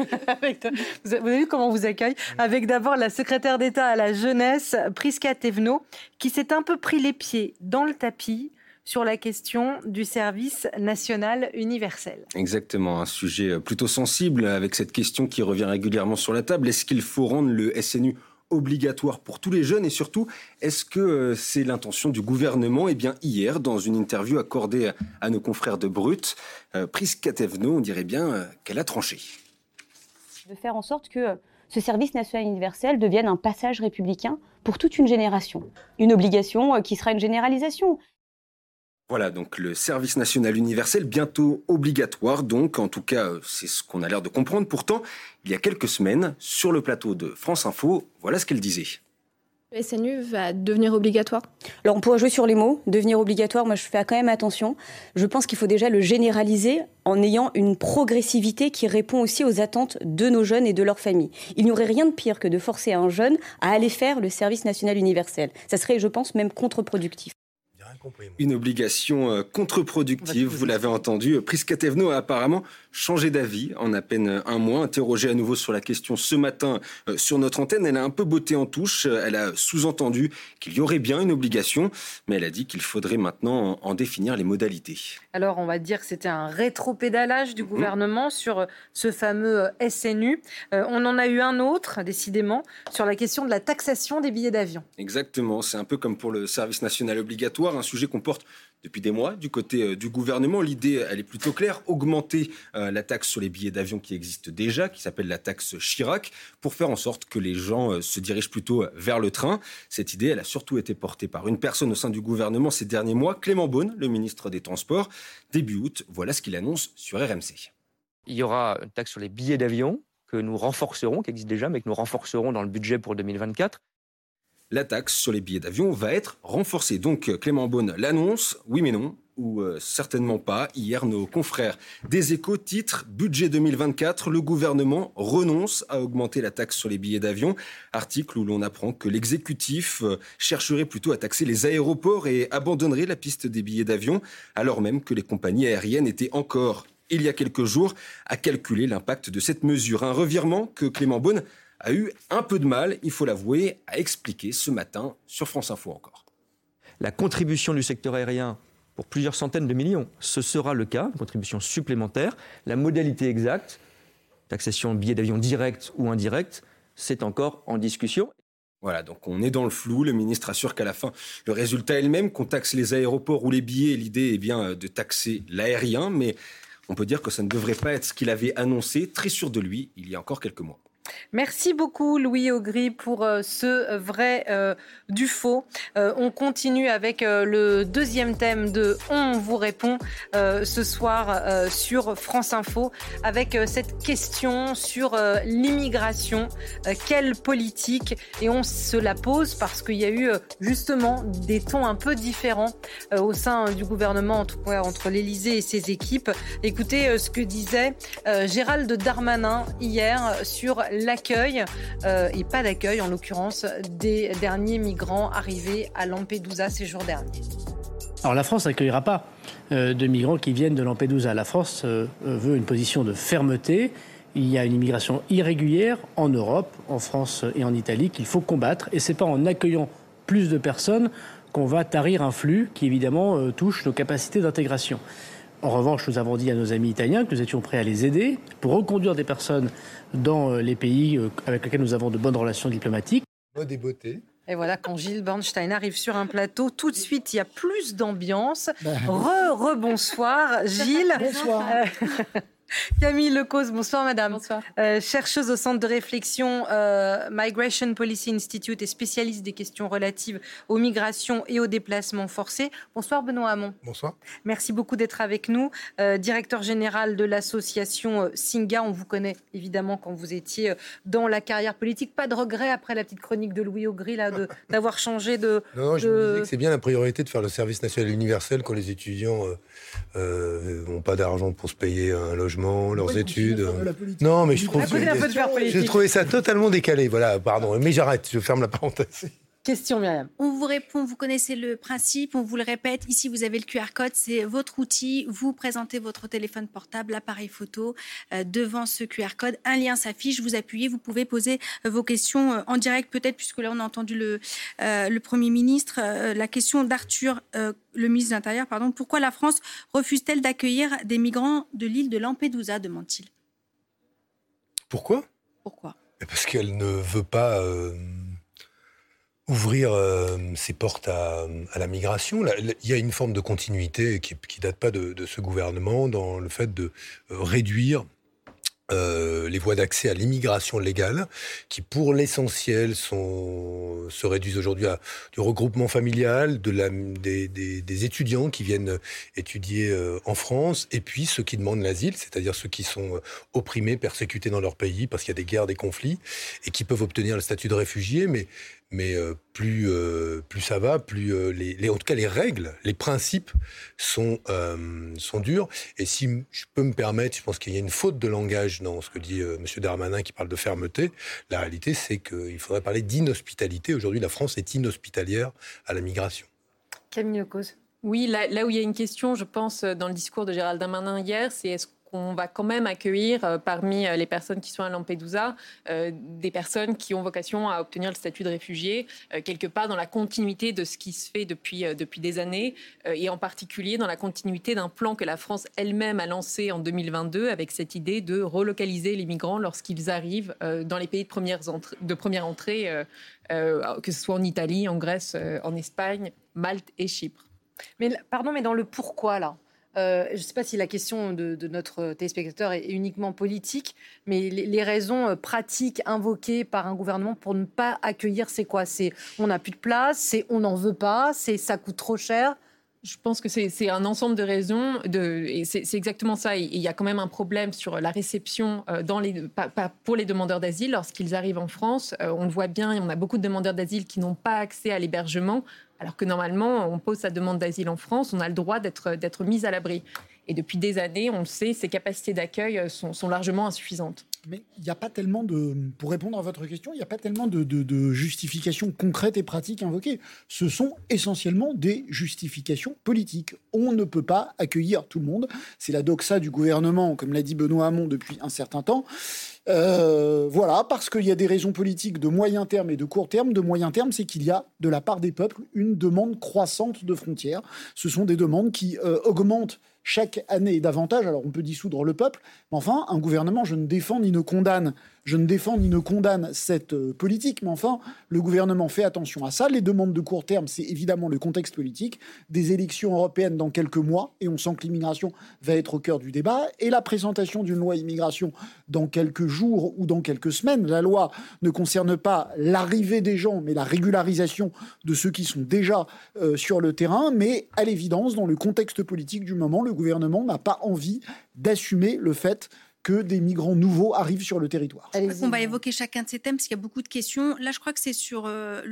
vous avez vu comment on vous accueille? Avec d'abord la secrétaire d'État à la jeunesse, Prisca Thévenot, qui s'est un peu pris les pieds dans le tapis sur la question du service national universel. Exactement, un sujet plutôt sensible avec cette question qui revient régulièrement sur la table. Est-ce qu'il faut rendre le SNU obligatoire pour tous les jeunes et surtout, est-ce que euh, c'est l'intention du gouvernement? Eh bien, hier, dans une interview accordée à nos confrères de Brut, euh, Prisca Thévenot, on dirait bien euh, qu'elle a tranché. De faire en sorte que ce service national universel devienne un passage républicain pour toute une génération. Une obligation qui sera une généralisation. Voilà, donc le service national universel, bientôt obligatoire, donc en tout cas euh, c'est ce qu'on a l'air de comprendre. Pourtant, il y a quelques semaines, sur le plateau de France Info, voilà ce qu'elle disait. Le SNU va devenir obligatoire? Alors on pourrait jouer sur les mots, devenir obligatoire, moi je fais quand même attention. Je pense qu'il faut déjà le généraliser en ayant une progressivité qui répond aussi aux attentes de nos jeunes et de leurs familles. Il n'y aurait rien de pire que de forcer un jeune à aller faire le service national universel. Ça serait, je pense, même contre-productif. Une obligation euh, contre-productive, vous l'avez entendu. Prisca a apparemment changé d'avis en à peine un mois. Interrogée à nouveau sur la question ce matin euh, sur notre antenne, elle a un peu botté en touche. Elle a sous-entendu qu'il y aurait bien une obligation, mais elle a dit qu'il faudrait maintenant en définir les modalités. Alors, on va dire que c'était un rétropédalage du mhm. gouvernement sur euh, ce fameux SNU. on en a eu un autre, décidément, sur la question de la taxation des billets d'avion. Exactement. C'est un peu comme pour le service national obligatoire un sujet qu'on porte depuis des mois du côté euh, du gouvernement. L'idée, elle est plutôt claire, augmenter euh, la taxe sur les billets d'avion qui existe déjà, qui s'appelle la taxe Chirac, pour faire en sorte que les gens euh, se dirigent plutôt vers le train. Cette idée, elle a surtout été portée par une personne au sein du gouvernement ces derniers mois, Clément Beaune, le ministre des Transports. Début août, voilà ce qu'il annonce sur RMC. Il y aura une taxe sur les billets d'avion que nous renforcerons, qui existe déjà, mais que nous renforcerons dans le budget pour 2024 la taxe sur les billets d'avion va être renforcée. Donc Clément Beaune l'annonce, oui mais non, ou euh, certainement pas. Hier, nos confrères des échos titrent Budget 2024, le gouvernement renonce à augmenter la taxe sur les billets d'avion. Article où l'on apprend que l'exécutif euh, chercherait plutôt à taxer les aéroports et abandonnerait la piste des billets d'avion, alors même que les compagnies aériennes étaient encore, il y a quelques jours, à calculer l'impact de cette mesure. Un revirement que Clément Beaune a eu un peu de mal, il faut l'avouer, à expliquer ce matin sur France Info encore. La contribution du secteur aérien pour plusieurs centaines de millions, ce sera le cas, une contribution supplémentaire. La modalité exacte, taxation billets d'avion direct ou indirect, c'est encore en discussion. Voilà, donc on est dans le flou. Le ministre assure qu'à la fin, le résultat est le même, qu'on taxe les aéroports ou les billets. L'idée est bien de taxer l'aérien, mais on peut dire que ça ne devrait pas être ce qu'il avait annoncé, très sûr de lui, il y a encore quelques mois. Merci beaucoup Louis Augry pour euh, ce vrai euh, du faux. Euh, on continue avec le deuxième thème de On vous répond ce soir sur France Info avec cette question sur l'immigration. quelle politique? Et on se la pose parce qu'il y a eu justement des tons un peu différents au sein du gouvernement, entre l'Élysée et ses équipes. Écoutez ce que disait Gérald Darmanin hier sur l'accueil euh, et pas d'accueil en l'occurrence des derniers migrants arrivés à Lampedusa ces jours derniers. Alors la France n'accueillera pas euh, de migrants qui viennent de Lampedusa. La France euh, veut une position de fermeté. Il y a une immigration irrégulière en Europe, en France et en Italie qu'il faut combattre. Et c'est pas en accueillant plus de personnes qu'on va tarir un flux qui évidemment touche nos capacités d'intégration. En revanche, nous avons dit à nos amis italiens que nous étions prêts à les aider pour reconduire des personnes dans euh, les pays euh, avec lesquels nous avons de bonnes relations diplomatiques. Des beautés. Et voilà, quand Gilles Bornstein arrive sur un plateau, tout de suite, il y a plus d'ambiance. Ben. Re, re, bonsoir, Gilles. Bonsoir. Camille Lecause, bonsoir madame. Bonsoir. Euh, chercheuse au centre de réflexion euh, Migration Policy Institute et spécialiste des questions relatives aux migrations et aux déplacements forcés. Bonsoir Benoît Hamon. Bonsoir. Merci beaucoup d'être avec nous. Euh, directeur général de l'association Singa, on vous connaît évidemment quand vous étiez dans la carrière politique. Pas de regret après la petite chronique de Louis Augry d'avoir changé de... Non, je me disais que c'est bien la priorité de faire le service national universel quand les étudiants n'ont pas d'argent pour se payer un logement leurs études. Non, mais je trouve. J'ai trouvé ça totalement décalé. Voilà, pardon. Mais j'arrête, je ferme la parenthèse. Question, Myriam. On vous répond, vous connaissez le principe, on vous le répète. Ici, vous avez le QR code, c'est votre outil. Vous présentez votre téléphone portable, l'appareil photo euh, devant ce QR code. Un lien s'affiche, vous appuyez, vous pouvez poser euh, vos questions euh, en direct, peut-être, puisque là, on a entendu le, le Premier ministre. la question d'Arthur, le ministre de l'Intérieur, pardon. Pourquoi la France refuse-t-elle d'accueillir des migrants de l'île de Lampedusa demande-t-il. Pourquoi? Pourquoi? Parce qu'elle ne veut pas ouvrir euh, ses portes à, la migration. il y a une forme de continuité qui, qui date pas de, ce gouvernement dans le fait de euh, réduire euh, les voies d'accès à l'immigration légale, qui pour l'essentiel se réduisent aujourd'hui à du regroupement familial, de la, des, des, étudiants qui viennent étudier en France, et puis ceux qui demandent l'asile, c'est-à-dire ceux qui sont opprimés, persécutés dans leur pays parce qu'il y a des guerres, des conflits, et qui peuvent obtenir le statut de réfugié, mais mais euh, plus, euh, plus ça va, plus euh, les, en tout cas les règles, les principes sont, sont durs. Et si je peux me permettre, je pense qu'il y a une faute de langage dans ce que dit M. Darmanin qui parle de fermeté. La réalité, c'est qu'il faudrait parler d'inhospitalité. Aujourd'hui, la France est inhospitalière à la migration. Camille Cause. Oui, là, là, où il y a une question, je pense, dans le discours de Gérald Darmanin hier, c'est est-ce qu'on va quand même accueillir euh, parmi euh, les personnes qui sont à Lampedusa euh, des personnes qui ont vocation à obtenir le statut de réfugié, quelque part dans la continuité de ce qui se fait depuis, depuis des années, et en particulier dans la continuité d'un plan que la France elle-même a lancé en 2022 avec cette idée de relocaliser les migrants lorsqu'ils arrivent dans les pays de, première entrée, que ce soit en Italie, en Grèce, en Espagne, Malte et Chypre. Mais pardon, mais dans le pourquoi là? Euh, je ne sais pas si la question de, notre téléspectateur est uniquement politique, mais les, raisons euh, pratiques invoquées par un gouvernement pour ne pas accueillir, c'est quoi? C'est on n'a plus de place, c'est on n'en veut pas, c'est ça coûte trop cher. Je pense que c'est un ensemble de raisons, c'est exactement ça. Il y a quand même un problème sur la réception euh, pour les demandeurs d'asile lorsqu'ils arrivent en France. On le voit bien, on a beaucoup de demandeurs d'asile qui n'ont pas accès à l'hébergement alors que normalement, on pose sa demande d'asile en France, on a le droit d'être mis à l'abri. Et depuis des années, on le sait, ces capacités d'accueil euh, sont, largement insuffisantes. Mais il n'y a pas tellement de, pour répondre à votre question, il n'y a pas tellement de, de, justifications concrètes et pratiques invoquées. Ce sont essentiellement des justifications politiques. On ne peut pas accueillir tout le monde. C'est la doxa du gouvernement, comme l'a dit Benoît Hamon depuis un certain temps. Euh, voilà, parce qu'il y a des raisons politiques de moyen terme et de court terme. De moyen terme, c'est qu'il y a de la part des peuples une demande croissante de frontières. Ce sont des demandes qui euh, augmentent chaque année davantage. Alors on peut dissoudre le peuple, mais enfin, un gouvernement, je ne défends ni ne condamne Je ne défends ni ne condamne cette euh, politique, mais enfin, le gouvernement fait attention à ça. Les demandes de court terme, c'est évidemment le contexte politique, des élections européennes dans quelques mois, et on sent que l'immigration va être au cœur du débat, et la présentation d'une loi immigration dans quelques jours ou dans quelques semaines. La loi ne concerne pas l'arrivée des gens, mais la régularisation de ceux qui sont déjà euh, sur le terrain. Mais à l'évidence, dans le contexte politique du moment, le gouvernement n'a pas envie d'assumer le fait que des migrants nouveaux arrivent sur le territoire. On va évoquer chacun de ces thèmes parce qu'il y a beaucoup de questions. Là, je crois que c'est sur euh,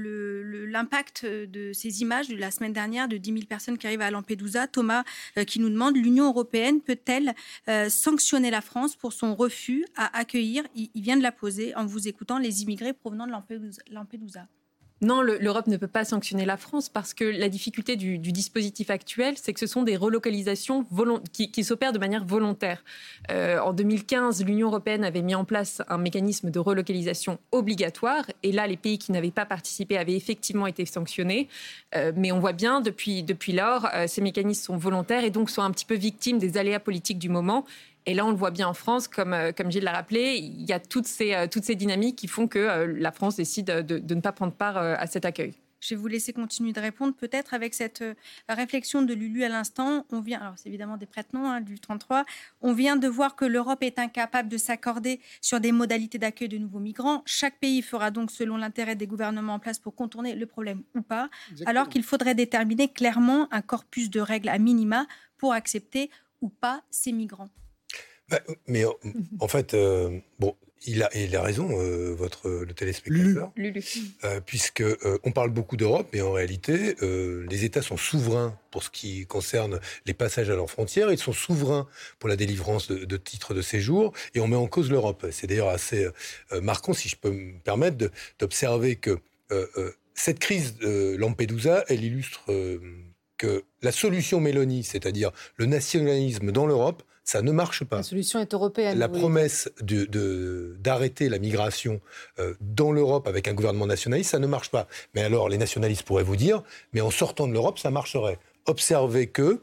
l'impact de ces images de la semaine dernière de 10 000 personnes qui arrivent à Lampedusa. Thomas euh, qui nous demande l'Union européenne peut-elle euh, sanctionner la France pour son refus à accueillir, il, il, vient de la poser en vous écoutant, les immigrés provenant de Lampedusa. Non, l'Europe ne peut pas sanctionner la France parce que la difficulté du, dispositif actuel, c'est que ce sont des relocalisations qui, s'opèrent de manière volontaire. Euh, en 2015, l'Union européenne avait mis en place un mécanisme de relocalisation obligatoire et là, les pays qui n'avaient pas participé avaient effectivement été sanctionnés. Euh, mais on voit bien, depuis, lors, euh, ces mécanismes sont volontaires et donc sont un petit peu victimes des aléas politiques du moment. Et là, on le voit bien en France, comme, euh, comme Gilles l'a rappelé, il y a toutes ces, euh, toutes ces dynamiques qui font que euh, la France décide de, de ne pas prendre part à cet accueil. Je vais vous laisser continuer de répondre, peut-être avec cette réflexion de Lulu à l'instant. On vient, alors c'est évidemment des prête-noms hein, du 33. On vient de voir que l'Europe est incapable de s'accorder sur des modalités d'accueil de nouveaux migrants. Chaque pays fera donc selon l'intérêt des gouvernements en place pour contourner le problème ou pas, alors qu'il faudrait déterminer clairement un corpus de règles à minima pour accepter ou pas ces migrants. Bah, mais en fait, euh, bon, il a, il a raison, euh, votre le téléspectateur, euh, puisque on parle beaucoup d'Europe, mais en réalité, les États sont souverains pour ce qui concerne les passages à leurs frontières. Ils sont souverains pour la délivrance de, de titres de séjour, et on met en cause l'Europe. C'est d'ailleurs assez marquant, si je peux me permettre, d'observer que cette crise de Lampedusa, elle illustre que la solution Mélanie, c'est-à-dire le nationalisme dans l'Europe, ça ne marche pas. La solution est européenne. La promesse d'arrêter la migration euh, dans l'Europe avec un gouvernement nationaliste, ça ne marche pas. Mais alors, les nationalistes pourraient vous dire, mais en sortant de l'Europe, ça marcherait. Observez que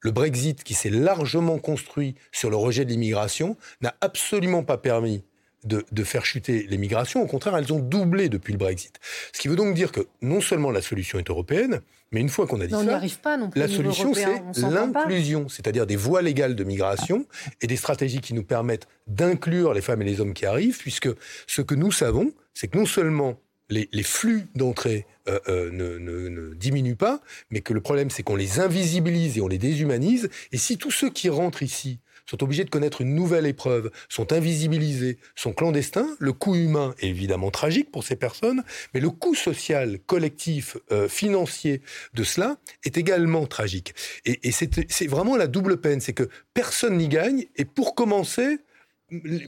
le Brexit, qui s'est largement construit sur le rejet de l'immigration, n'a absolument pas permis de, de, faire chuter les migrations. Au contraire, elles ont doublé depuis le Brexit. Ce qui veut donc dire que non seulement la solution est européenne, mais une fois qu'on a dit ça, pas non plus la solution c'est l'inclusion, c'est-à-dire des voies légales de migration et des stratégies qui nous permettent d'inclure les femmes et les hommes qui arrivent, puisque ce que nous savons, c'est que non seulement les, flux d'entrée euh, euh, ne, ne, diminuent pas, mais que le problème c'est qu'on les invisibilise et on les déshumanise. Et si tous ceux qui rentrent ici sont obligés de connaître une nouvelle épreuve, sont invisibilisés, sont clandestins. Le coût humain est évidemment tragique pour ces personnes, mais le coût social, collectif, euh, financier de cela est également tragique. Et, c'est vraiment la double peine, c'est que personne n'y gagne, et pour commencer,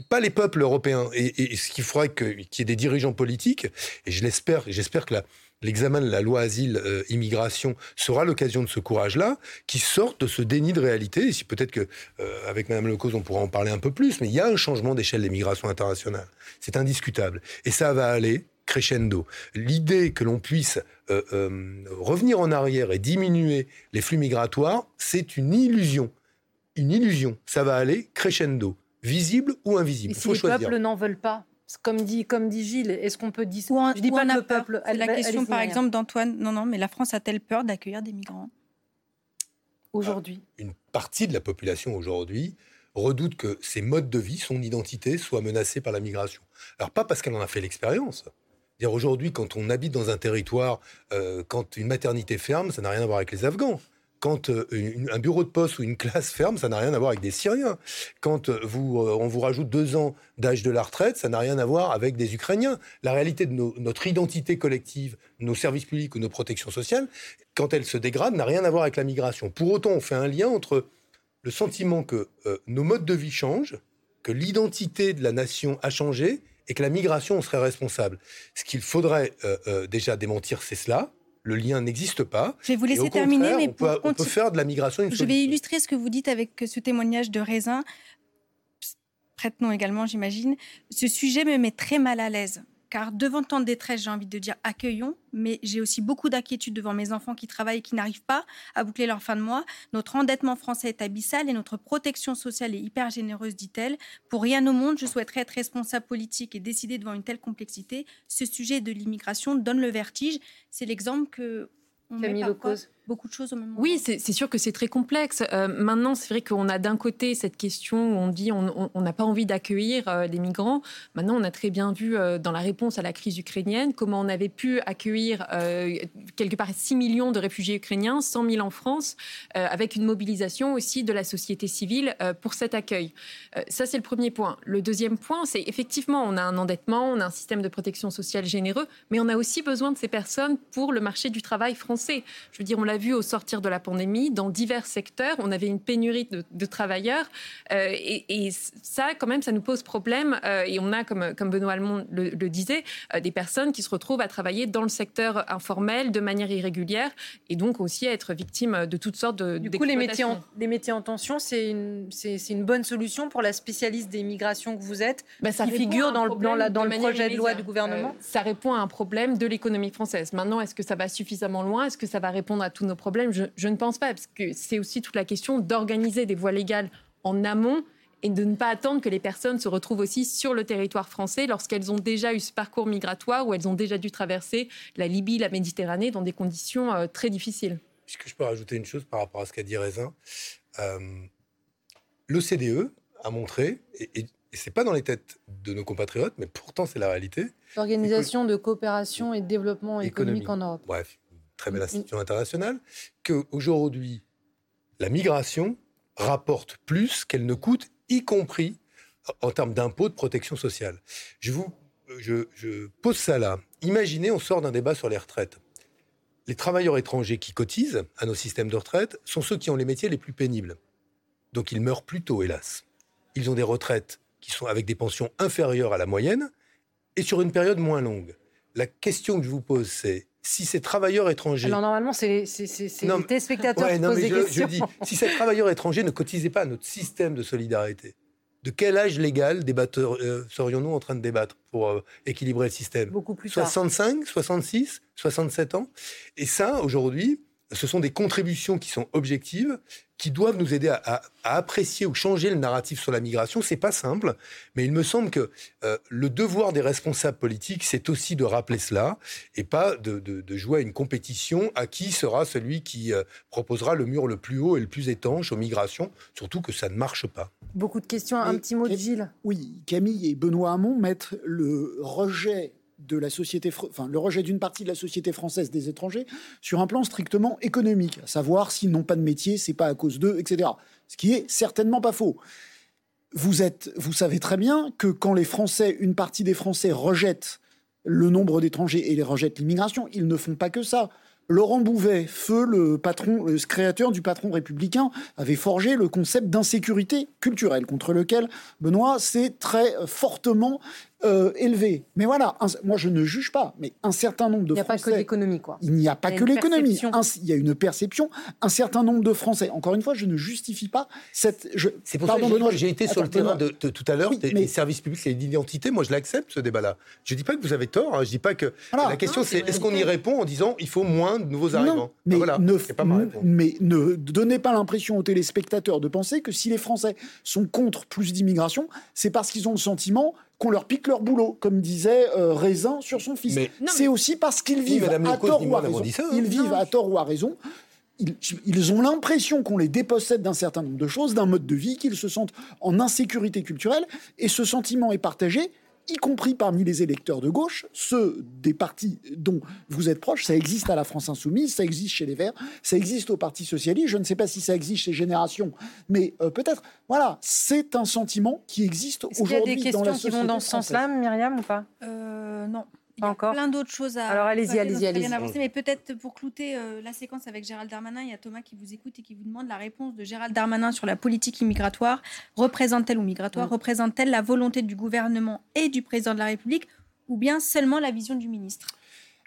pas les peuples européens. Et, ce qu'il faudrait qu'il y ait des dirigeants politiques, et je l'espère, j'espère que la, l'examen de la loi asile euh, immigration sera l'occasion de ce courage-là, qui sorte de ce déni de réalité. Et si peut-être que euh, avec Madame Lecause on pourra en parler un peu plus, mais il y a un changement d'échelle des migrations internationales. C'est indiscutable, et ça va aller crescendo. L'idée que l'on puisse euh, revenir en arrière et diminuer les flux migratoires, c'est une illusion. Une illusion. Ça va aller crescendo, visible ou invisible. si les peuples n'en veulent pas comme dit, comme dit Gilles, est-ce qu'on peut dire Je dis pas le peuple. La question, par exemple, d'Antoine. Non, non, mais la France a-t-elle peur d'accueillir des migrants? Aujourd'hui ah, Une partie de la population aujourd'hui redoute que ses modes de vie, son identité, soient menacés par la migration. Alors pas parce qu'elle en a fait l'expérience. Aujourd'hui, quand on habite dans un territoire, euh, quand une maternité ferme, ça n'a rien à voir avec les Afghans quand euh, un bureau de poste ou une classe ferme, ça n'a rien à voir avec des Syriens. Quand euh, euh, on vous rajoute deux ans d'âge de la retraite, ça n'a rien à voir avec des Ukrainiens. La réalité de notre identité collective, nos services publics ou nos protections sociales, quand elle se dégrade, n'a rien à voir avec la migration. Pour autant, on fait un lien entre le sentiment que nos modes de vie changent, que l'identité de la nation a changé et que la migration, on serait responsable. Ce qu'il faudrait déjà démentir, c'est cela le lien n'existe pas. Je vais vous laisser terminer, mais on peut, faire de la migration une Je vais illustrer ce que vous dites avec ce témoignage de Raisin, prête-nom également, j'imagine. Ce sujet me met très mal à l'aise car devant tant de détresse, j'ai envie de dire accueillons, mais j'ai aussi beaucoup d'inquiétude devant mes enfants qui travaillent et qui n'arrivent pas à boucler leur fin de mois. Notre endettement français est abyssal et notre protection sociale est hyper généreuse, dit-elle. Pour rien au monde, je souhaiterais être responsable politique et décider devant une telle complexité. Ce sujet de l'immigration donne le vertige. C'est l'exemple que on Camille met beaucoup de choses au même moment. Oui, c'est sûr que c'est très complexe. Euh, maintenant, c'est vrai qu'on a d'un côté cette question où on dit on n'a pas envie d'accueillir euh, les migrants. Maintenant, on a très bien vu euh, dans la réponse à la crise ukrainienne comment on avait pu accueillir quelque part 6 millions de réfugiés ukrainiens, 100 000 en France, avec une mobilisation aussi de la société civile pour cet accueil. ça, c'est le premier point. Le deuxième point, c'est effectivement, on a un endettement, on a un système de protection sociale généreux, mais on a aussi besoin de ces personnes pour le marché du travail français. Je veux dire, on l'a vu au sortir de la pandémie, dans divers secteurs, on avait une pénurie de, travailleurs. Euh, et, ça, quand même, ça nous pose problème. Euh, et on a, comme, comme Benoît Almond le, disait, euh, des personnes qui se retrouvent à travailler dans le secteur informel de manière irrégulière et donc aussi à être victimes de toutes sortes de. Du coup, les métiers, en, les métiers en tension, c'est une, c'est, une bonne solution pour la spécialiste des migrations que vous êtes, bah, ça qui figure dans, dans, la, dans le projet de loi du gouvernement Ça répond à un problème de l'économie française. Maintenant, est-ce que ça va suffisamment loin? Est-ce que ça va répondre à tous nos problème je, ne pense pas, parce que c'est aussi toute la question d'organiser des voies légales en amont et de ne pas attendre que les personnes se retrouvent aussi sur le territoire français lorsqu'elles ont déjà eu ce parcours migratoire ou elles ont déjà dû traverser la Libye, la Méditerranée dans des conditions euh, très difficiles. Est-ce que je peux rajouter une chose par rapport à ce qu'a dit Raisin? Euh, L'OCDE a montré, et, et, et c'est pas dans les têtes de nos compatriotes, mais pourtant c'est la réalité. L'Organisation de coopération et de développement économique, économique en Europe. Bref, très belle institution internationale, qu'aujourd'hui, la migration rapporte plus qu'elle ne coûte, y compris en termes d'impôts de protection sociale. Je vous je, pose ça là. Imaginez, on sort d'un débat sur les retraites. Les travailleurs étrangers qui cotisent à nos systèmes de retraite sont ceux qui ont les métiers les plus pénibles. Donc ils meurent plus tôt, hélas. Ils ont des retraites qui sont avec des pensions inférieures à la moyenne et sur une période moins longue. La question que je vous pose, c'est si ces travailleurs étrangers. Alors normalement, c'est les téléspectateurs qui posent des questions. Je dis, si ces travailleurs étrangers ne cotisaient pas à notre système de solidarité, de quel âge légal euh, serions-nous en train de débattre pour euh, équilibrer le système? Beaucoup plus 65, 66, 67 ans? Et ça, aujourd'hui, ce sont des contributions qui sont objectives, qui doivent nous aider à, apprécier ou changer le narratif sur la migration. C'est pas simple, mais il me semble que euh, le devoir des responsables politiques, c'est aussi de rappeler cela et pas de, jouer à une compétition à qui sera celui qui euh, proposera le mur le plus haut et le plus étanche aux migrations, surtout que ça ne marche pas. Beaucoup de questions. Un petit mot de Gilles. Oui, Camille et Benoît Hamon mettent le rejet de la société, enfin, le rejet d'une partie de la société française des étrangers sur un plan strictement économique, à savoir s'ils n'ont pas de métier, c'est pas à cause d'eux, etc. Ce qui est certainement pas faux. Vous êtes, vous savez très bien que quand les Français, une partie des Français rejettent le nombre d'étrangers et les rejettent l'immigration, ils ne font pas que ça. Laurent Bouvet, feu le patron, le créateur du patron républicain, avait forgé le concept d'insécurité culturelle contre lequel Benoît s'est très fortement euh, élevé. Mais voilà, moi je ne juge pas, mais un certain nombre de Français. Il n'y a pas que l'économie, quoi. Il n'y a pas que l'économie. Il y a une perception. Un certain nombre de Français. Encore une fois, je ne justifie pas cette. C'est pour Pardon, ça que j'ai été sur le terrain de, tout à l'heure des, services publics et d'identité. Moi, je l'accepte ce débat-là. Je ne dis pas que vous avez tort. Hein. Je dis pas que. La question, c'est est-ce qu'on y répond en disant il faut moins de nouveaux arrivants? Mais, voilà, ne, pas mais ne donnez pas l'impression aux téléspectateurs de penser que si les Français sont contre plus d'immigration, c'est parce qu'ils ont le sentiment qu'on leur pique leur boulot, comme disait euh, Raisin sur son fils. C'est aussi parce qu'ils vivent à tort ou à raison. Hein. Ils vivent à tort ou à raison. Ils, ont l'impression qu'on les dépossède d'un certain nombre de choses, d'un mode de vie, qu'ils se sentent en insécurité culturelle, et ce sentiment est partagé y compris parmi les électeurs de gauche, ceux des partis dont vous êtes proche. Ça existe à la France Insoumise, ça existe chez les Verts, ça existe au Parti Socialiste. Je ne sais pas si ça existe chez Génération, mais euh, peut-être. Voilà, c'est un sentiment qui existe aujourd'hui dans la société. Il y a des questions qui vont dans ce sens-là, Myriam, ou pas? Euh, Non. Il y a encore plein d'autres choses à. Alors allez-y, allez-y, allez-y. Mais peut-être pour clouter euh, la séquence avec Gérald Darmanin, il y a Thomas qui vous écoute et qui vous demande la réponse de Gérald Darmanin sur la politique immigratoire. Représente-t-elle ou migratoire mm. Représente-t-elle la volonté du gouvernement et du président de la République ou bien seulement la vision du ministre?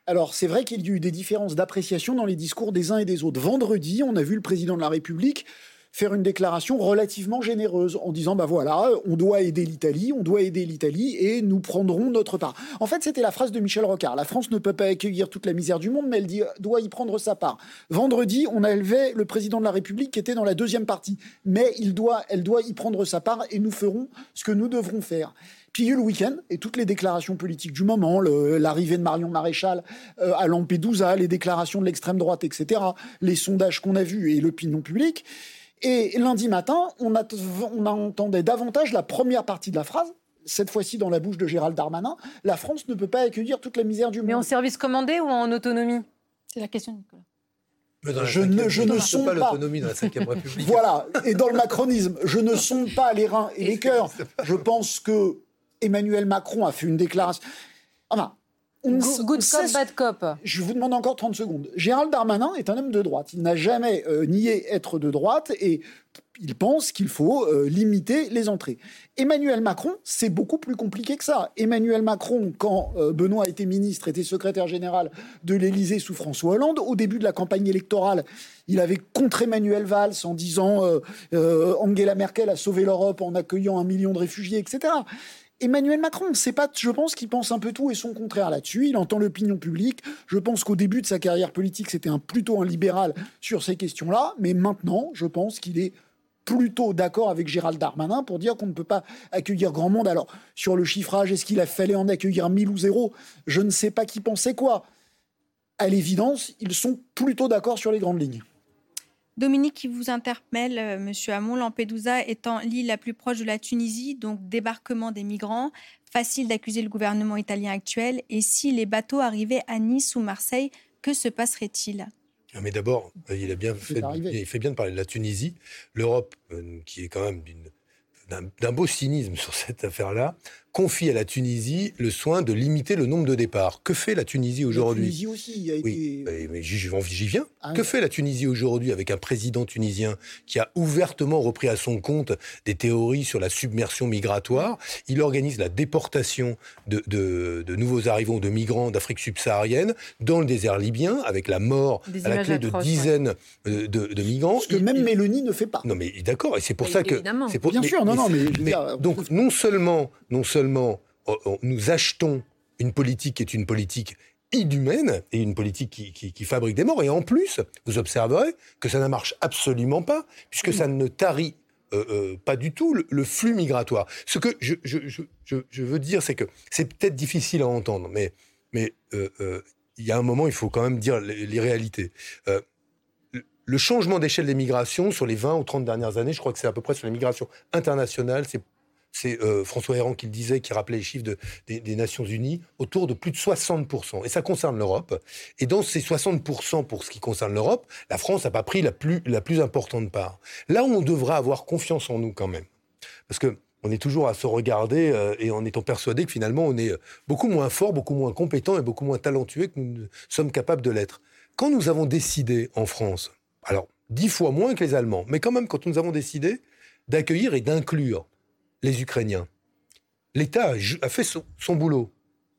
Alors, c'est vrai qu'il y a eu des différences d'appréciation dans les discours des uns et des autres. Vendredi, on a vu le président de la République faire une déclaration relativement généreuse en disant bah voilà, on doit aider l'Italie, on doit aider l'Italie et nous prendrons notre part. En fait, c'était la phrase de Michel Rocard. La France ne peut pas accueillir toute la misère du monde, mais elle doit y prendre sa part. Vendredi, on a élevé le président de la République qui était dans la deuxième partie, mais il doit, elle doit y prendre sa part et nous ferons ce que nous devrons faire. Puis il y a eu le week-end et toutes les déclarations politiques du moment, l'arrivée de Marion Maréchal euh, à Lampedusa, les déclarations de l'extrême droite, etc., les sondages qu'on a vus et l'opinion publique. Et lundi matin, on, a, on entendait davantage la première partie de la phrase, cette fois-ci dans la bouche de Gérald Darmanin, la France ne peut pas accueillir toute la misère du monde. Mais en service commandé ou en autonomie? C'est la question, Nicolas. je ne, je ne sonde pas l'autonomie dans la Ve République. voilà, et dans le macronisme, je ne sonde pas les reins et les cœurs. Je pense que Emmanuel Macron a fait une déclaration. Enfin, good cop, bad cop. Je vous demande encore 30 secondes. Gérald Darmanin est un homme de droite. Il n'a jamais euh, nié être de droite et il pense qu'il faut euh, limiter les entrées. Emmanuel Macron, c'est beaucoup plus compliqué que ça. Emmanuel Macron, quand euh, Benoît était ministre, était secrétaire général de l'Élysée sous François Hollande, au début de la campagne électorale, il avait contre Emmanuel Valls en disant Angela Merkel a sauvé l'Europe en accueillant un million de réfugiés, etc. Emmanuel Macron, c'est pas, je pense qu'il pense un peu tout et son contraire là-dessus. Il entend l'opinion publique. Je pense qu'au début de sa carrière politique, c'était un, plutôt un libéral sur ces questions-là. Mais maintenant, je pense qu'il est plutôt d'accord avec Gérald Darmanin pour dire qu'on ne peut pas accueillir grand monde. Alors, sur le chiffrage, est-ce qu'il a fallu en accueillir 1000 ou zéro? Je ne sais pas qui pensait quoi. À l'évidence, ils sont plutôt d'accord sur les grandes lignes. Dominique, qui vous interpelle, euh, Monsieur Hamon, Lampedusa étant l'île la plus proche de la Tunisie, donc débarquement des migrants, facile d'accuser le gouvernement italien actuel. Et si les bateaux arrivaient à Nice ou Marseille, que se passerait-il? Ah, mais d'abord, il a bien fait, il fait bien de parler de la Tunisie, l'Europe, euh, qui est quand même d'un beau cynisme sur cette affaire-là, confie à la Tunisie le soin de limiter le nombre de départs. Que fait la Tunisie aujourd'hui La Tunisie aussi a été... Oui, mais j'y viens. Ah que fait la Tunisie aujourd'hui avec un président tunisien qui a ouvertement repris à son compte des théories sur la submersion migratoire? Il organise la déportation de, de, nouveaux arrivants de migrants d'Afrique subsaharienne dans le désert libyen avec la mort à la clé de dizaines euh, de, migrants. Ce que même Mélanie ne fait pas. Non mais d'accord, et c'est pour ça que... C'est pour... Bien sûr, non, non, mais... donc non seulement, non seulement seulement nous achetons une politique qui est une politique inhumaine et une politique qui, fabrique des morts. Et en plus, vous observerez que ça ne marche absolument pas, puisque ça ne tarit euh, euh, pas du tout le, flux migratoire. Ce que je, veux dire, c'est que c'est peut-être difficile à entendre, mais, mais euh, il y a un moment, il faut quand même dire les, les réalités. le changement d'échelle des migrations sur les 20 ou 30 dernières années, je crois que c'est à peu près sur les migrations internationales, c'est c'est euh, François Héran qui le disait, qui rappelait les chiffres des, Nations Unies, autour de plus de 60%. Et ça concerne l'Europe. Et dans ces 60% pour ce qui concerne l'Europe, la France n'a pas pris la plus, importante part. Là où on devra avoir confiance en nous quand même. Parce que on est toujours à se regarder euh, et en étant persuadé que finalement on est beaucoup moins fort, beaucoup moins compétent et beaucoup moins talentueux que nous sommes capables de l'être. Quand nous avons décidé en France, alors dix fois moins que les Allemands, mais quand même quand nous avons décidé d'accueillir et d'inclure les Ukrainiens. L'État a fait son, boulot.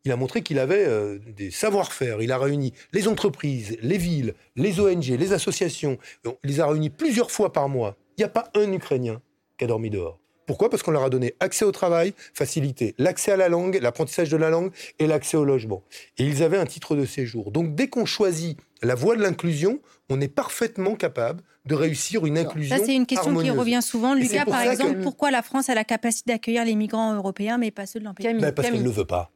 Il a montré qu'il avait euh, des savoir-faire. Il a réuni les entreprises, les villes, les ONG, les associations. Il les a réunis plusieurs fois par mois. Il n'y a pas un Ukrainien qui a dormi dehors. Pourquoi? Parce qu'on leur a donné accès au travail, facilité l'accès à la langue, l'apprentissage de la langue et l'accès au logement. Et ils avaient un titre de séjour. Donc dès qu'on choisit la voie de l'inclusion, on est parfaitement capable de réussir une inclusion. Ça, c'est une question qui revient souvent. Lucas, par exemple, pourquoi la France a la capacité d'accueillir les migrants européens, mais pas ceux de l'Empire ben, Parce qu'elle ne le veut pas.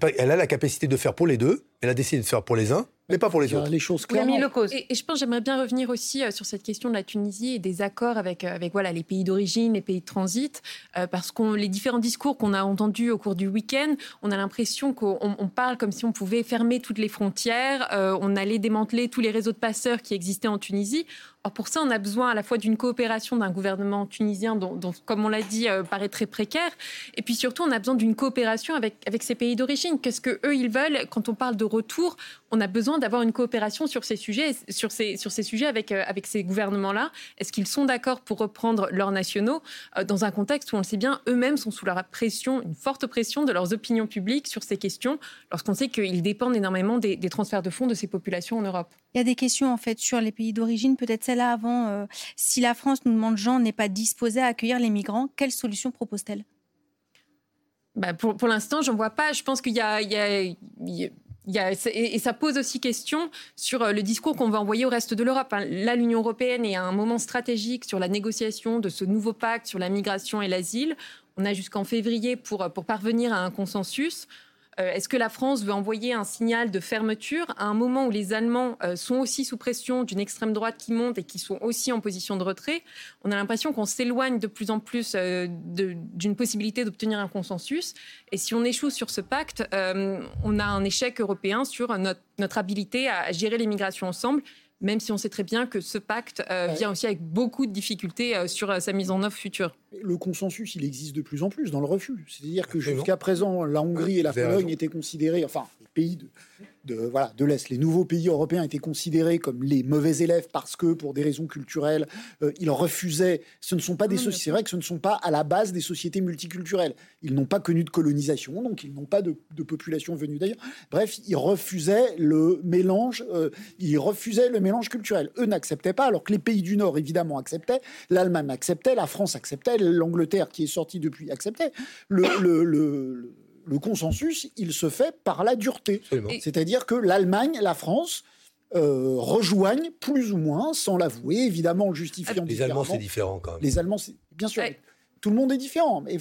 Pas, elle a la capacité de faire pour les deux, elle a décidé de faire pour les uns, mais pas pour les autres. Les choses clairement. Et, et, je pense j'aimerais bien revenir aussi euh, sur cette question de la Tunisie et des accords avec, euh, avec voilà, les pays d'origine, les pays de transit, euh, parce que les différents discours qu'on a entendus au cours du week-end, on a l'impression qu'on parle comme si on pouvait fermer toutes les frontières, on allait démanteler tous les réseaux de passeurs qui existaient en Tunisie. Or, pour ça, on a besoin à la fois d'une coopération d'un gouvernement tunisien dont, comme on l'a dit, paraît très précaire, et puis surtout, on a besoin d'une coopération avec, avec ces pays d'origine. Qu'est-ce que eux ils veulent? Quand on parle de retour, on a besoin d'avoir une coopération sur ces sujets, sur ces, sur ces sujets avec, euh, avec ces gouvernements-là. Est-ce qu'ils sont d'accord pour reprendre leurs nationaux euh, dans un contexte où on le sait bien, eux-mêmes sont sous la pression, une forte pression de leurs opinions publiques sur ces questions, lorsqu'on sait qu'ils dépendent énormément des, transferts de fonds de ces populations en Europe? Il y a des questions en fait sur les pays d'origine, peut-être celle-là avant. Euh, si la France, nous demande Jean, n'est pas disposée à accueillir les migrants, quelle solution propose-t-elle? Bah, pour, pour l'instant, j'en vois pas. Je pense qu'il y a, il y a, il y a, et, ça pose aussi question sur euh, le discours qu'on va envoyer au reste de l'Europe. Hein. Là, l'Union européenne est à un moment stratégique sur la négociation de ce nouveau pacte sur la migration et l'asile. On a jusqu'en février pour, pour parvenir à un consensus. Euh, est-ce que la France veut envoyer un signal de fermeture à un moment où les Allemands euh, sont aussi sous pression d'une extrême droite qui monte et qui sont aussi en position de retrait On a l'impression qu'on s'éloigne de plus en plus euh, d'une possibilité d'obtenir un consensus. Et si on échoue sur ce pacte, on a un échec européen sur notre, notre habilité à gérer les migrations ensemble même si on sait très bien que ce pacte vient aussi avec beaucoup de difficultés sur sa mise en œuvre future. Le consensus, il existe de plus en plus dans le refus. C'est-à-dire que jusqu'à présent, la Hongrie et la Pologne étaient considérés, enfin, les pays de, de, voilà, de l'Est. Les nouveaux pays européens étaient considérés comme les mauvais élèves parce que, pour des raisons culturelles, euh, ils refusaient. Ce ne sont pas des sociétés. C'est vrai que ce ne sont pas à la base des sociétés multiculturelles. Ils n'ont pas connu de colonisation, donc ils n'ont pas de, population venue d'ailleurs. Bref, ils refusaient le mélange. Euh, ils refusaient le mélange culturel. Eux n'acceptaient pas, alors que les pays du Nord évidemment acceptaient. L'Allemagne acceptait, la France acceptait, l'Angleterre qui est sortie depuis acceptait. le, le, le le consensus, il se fait par la dureté. C'est-à-dire que l'Allemagne, la France, euh, rejoignent plus ou moins, sans l'avouer, évidemment en justifiant. Les Allemands, c'est différent quand même. Les Allemands, c'est bien sûr tout le monde est différent. Mais,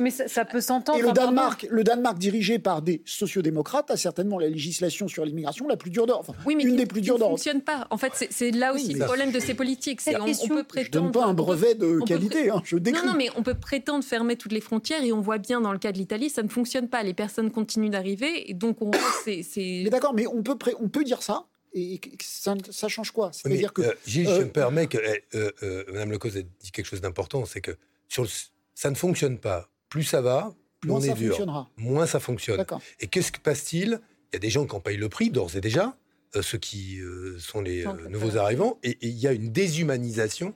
mais ça, peut s'entendre. Et le Danemark, le Danemark, dirigé par des sociodémocrates, a certainement la législation sur l'immigration la plus dure d'Europe. oui, mais une des plus dures ne fonctionne pas. En fait, c'est là aussi le problème de ces politiques. On, on, peut prétendre. Je donne pas un brevet de qualité. Hein, je décris. Non, non, mais on peut prétendre fermer toutes les frontières et on voit bien dans le cas de l'Italie, ça ne fonctionne pas. Les personnes continuent d'arriver et donc on. Mais d'accord, mais on peut, on peut dire ça et ça, ça change quoi? C'est-à-dire que. Euh, Gilles, je me permets que eh, euh, euh, Mme Lecoz a dit quelque chose d'important, c'est que sur le ça ne fonctionne pas. Plus ça va, plus on est dur. Moins ça fonctionne. Et qu'est-ce qui passe-t-il? Il y a des gens qui en payent le prix, d'ores et déjà, euh, ceux qui euh, sont les euh, nouveaux arrivants, et, il y a une déshumanisation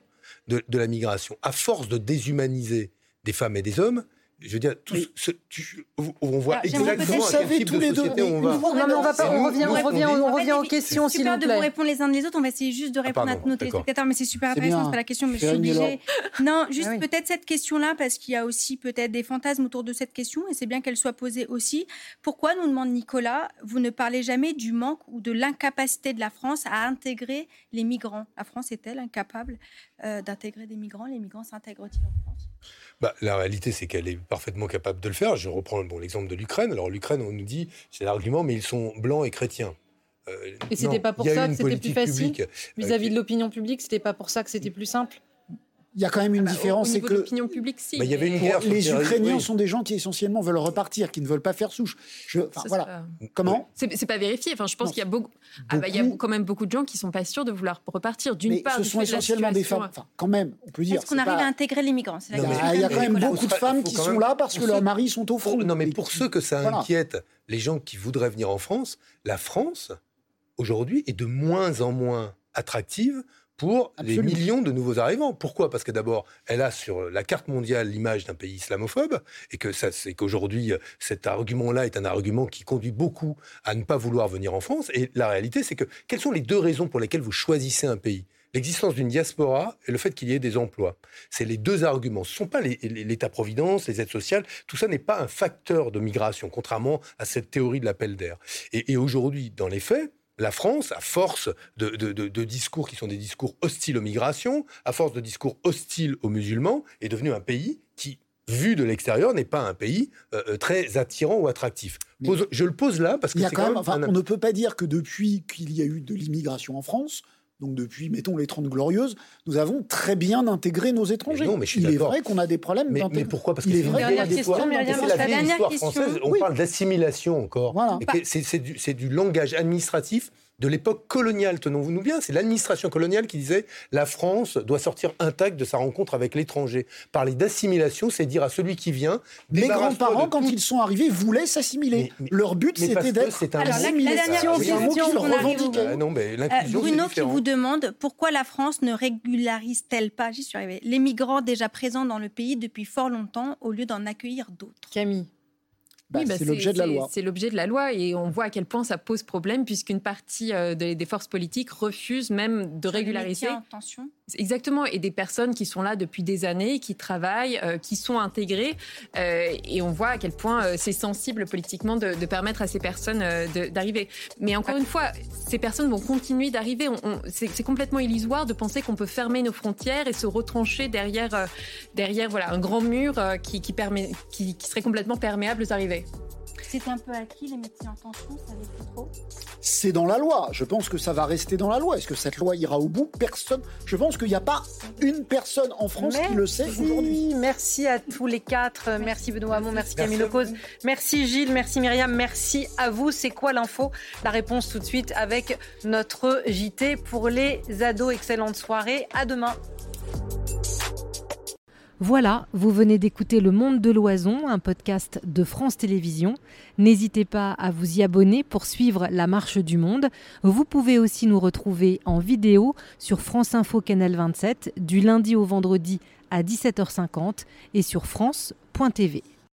de, de, la migration. À force de déshumaniser des femmes et des hommes, je veux dire, tout ce, on voit ah, exactement à quel type de société on va. Non, mais on va pas, on revient, on revient, on revient en question, s'il vous plaît. de vous répondre les uns des autres. On va essayer juste de ah, répondre à nos téléspectateurs, mais c'est super intéressant. C'est pas la question, mais je suis obligée. Non, juste ah peut-être cette question-là, parce qu'il y a aussi peut-être des fantasmes autour de cette question, et c'est bien qu'elle soit posée aussi. Pourquoi, nous demande Nicolas, vous ne parlez jamais du manque ou de l'incapacité de la France à intégrer les migrants? La France est-elle incapable euh, d'intégrer des migrants? Les migrants s'intègrent-ils en France? Bah, la réalité, c'est qu'elle est parfaitement capable de le faire. Je reprends bon, l'exemple de l'Ukraine. Alors, l'Ukraine, on nous dit, c'est l'argument, mais ils sont blancs et chrétiens. Euh, et c'était pas pour ça que c'était plus facile euh, vis-à-vis de l'opinion publique. C'était pas pour ça que c'était plus simple. Il y a quand même une ah bah, différence, c'est que l'opinion publique, si. Bah, y avait une guerre les Ukrainiens sont des gens qui essentiellement veulent repartir, qui ne veulent pas faire souche. Je, voilà. Comment C'est pas vérifié. Enfin, je pense qu'il y a beaucoup, ah bah, il y a quand même beaucoup de gens qui sont pas sûrs de vouloir repartir. D'une part, ce sont essentiellement des femmes. Enfin, quand même, on peut dire. Est-ce qu'on arrive à intégrer les migrants Il y a quand même beaucoup de femmes qui sont là parce que leurs maris sont au front. Non, mais pour ceux que ça inquiète, les gens qui voudraient venir en France, la France aujourd'hui est de moins en moins attractive pour les millions de nouveaux arrivants. Pourquoi? Parce que d'abord, elle a sur la carte mondiale l'image d'un pays islamophobe, et que ça, c'est qu'aujourd'hui, cet argument-là est un argument qui conduit beaucoup à ne pas vouloir venir en France. Et la réalité, c'est que quelles sont les deux raisons pour lesquelles vous choisissez un pays? L'existence d'une diaspora et le fait qu'il y ait des emplois. C'est les deux arguments. Ce ne sont pas l'État-providence, les aides sociales. Tout ça n'est pas un facteur de migration, contrairement à cette théorie de l'appel d'air. Et, et aujourd'hui, dans les faits, la France, à force de, discours qui sont des discours hostiles aux migrations, à force de discours hostiles aux musulmans, est devenu un pays qui, vu de l'extérieur, n'est pas un pays euh, euh, très attirant ou attractif. je le pose là parce que quand, même, on ne peut pas dire que depuis qu'il y a eu de l'immigration en France, donc depuis, mettons, les 30 glorieuses, nous avons très bien intégré nos étrangers. non, mais je suis il est vrai qu'on a des problèmes mais, mais pourquoi? Parce que c'est la vieille histoire française. On parle d'assimilation encore. C'est du, du, langage administratif de l'époque coloniale, tenons-nous bien. C'est l'administration coloniale qui disait la France doit sortir intacte de sa rencontre avec l'étranger. Parler d'assimilation, c'est dire à celui qui vient. Mes grands-parents, quand ils sont arrivés, voulaient s'assimiler. Leur but, c'était d'être un Alors, la, dernière question, ah non, mais euh, Bruno qui vous demande pourquoi la France ne régularise-t-elle pas, j'y suis arrivée, les migrants déjà présents dans le pays depuis fort longtemps au lieu d'en accueillir d'autres? Camille bah, bah, c'est l'objet de la loi. C'est l'objet de la loi et on voit à quel point ça pose problème puisqu'une partie euh, des, forces politiques refuse même de régulariser. En tension. Exactement, et des personnes qui sont là depuis des années, qui travaillent, euh, qui sont intégrées, euh, et on voit à quel point c'est sensible politiquement de, permettre à ces personnes d'arriver. Mais encore une fois, ces personnes vont continuer d'arriver. C'est complètement illusoire de penser qu'on peut fermer nos frontières et se retrancher derrière, derrière voilà, un grand mur qui, permet, qui, qui serait complètement perméable aux arrivées. C'est un peu acquis, les métiers en tension, ça n'est plus trop? C'est dans la loi. Je pense que ça va rester dans la loi. Est-ce que cette loi ira au bout? Personne. Je pense qu'il n'y a pas une personne en France qui le sait aujourd'hui. Merci à tous les quatre. Merci Benoît Hamon, merci, Camille Lecause, merci Gilles, merci Myriam, merci à vous. C'est quoi l'info? La réponse tout de suite avec notre JT pour les ados. Excellente soirée. À demain. Voilà, vous venez d'écouter Le Monde de l'Oison, un podcast de France Télévisions. N'hésitez pas à vous y abonner pour suivre la marche du monde. Vous pouvez aussi nous retrouver en vidéo sur France Info Canal 27 du lundi au vendredi à 17h50 et sur France.tv.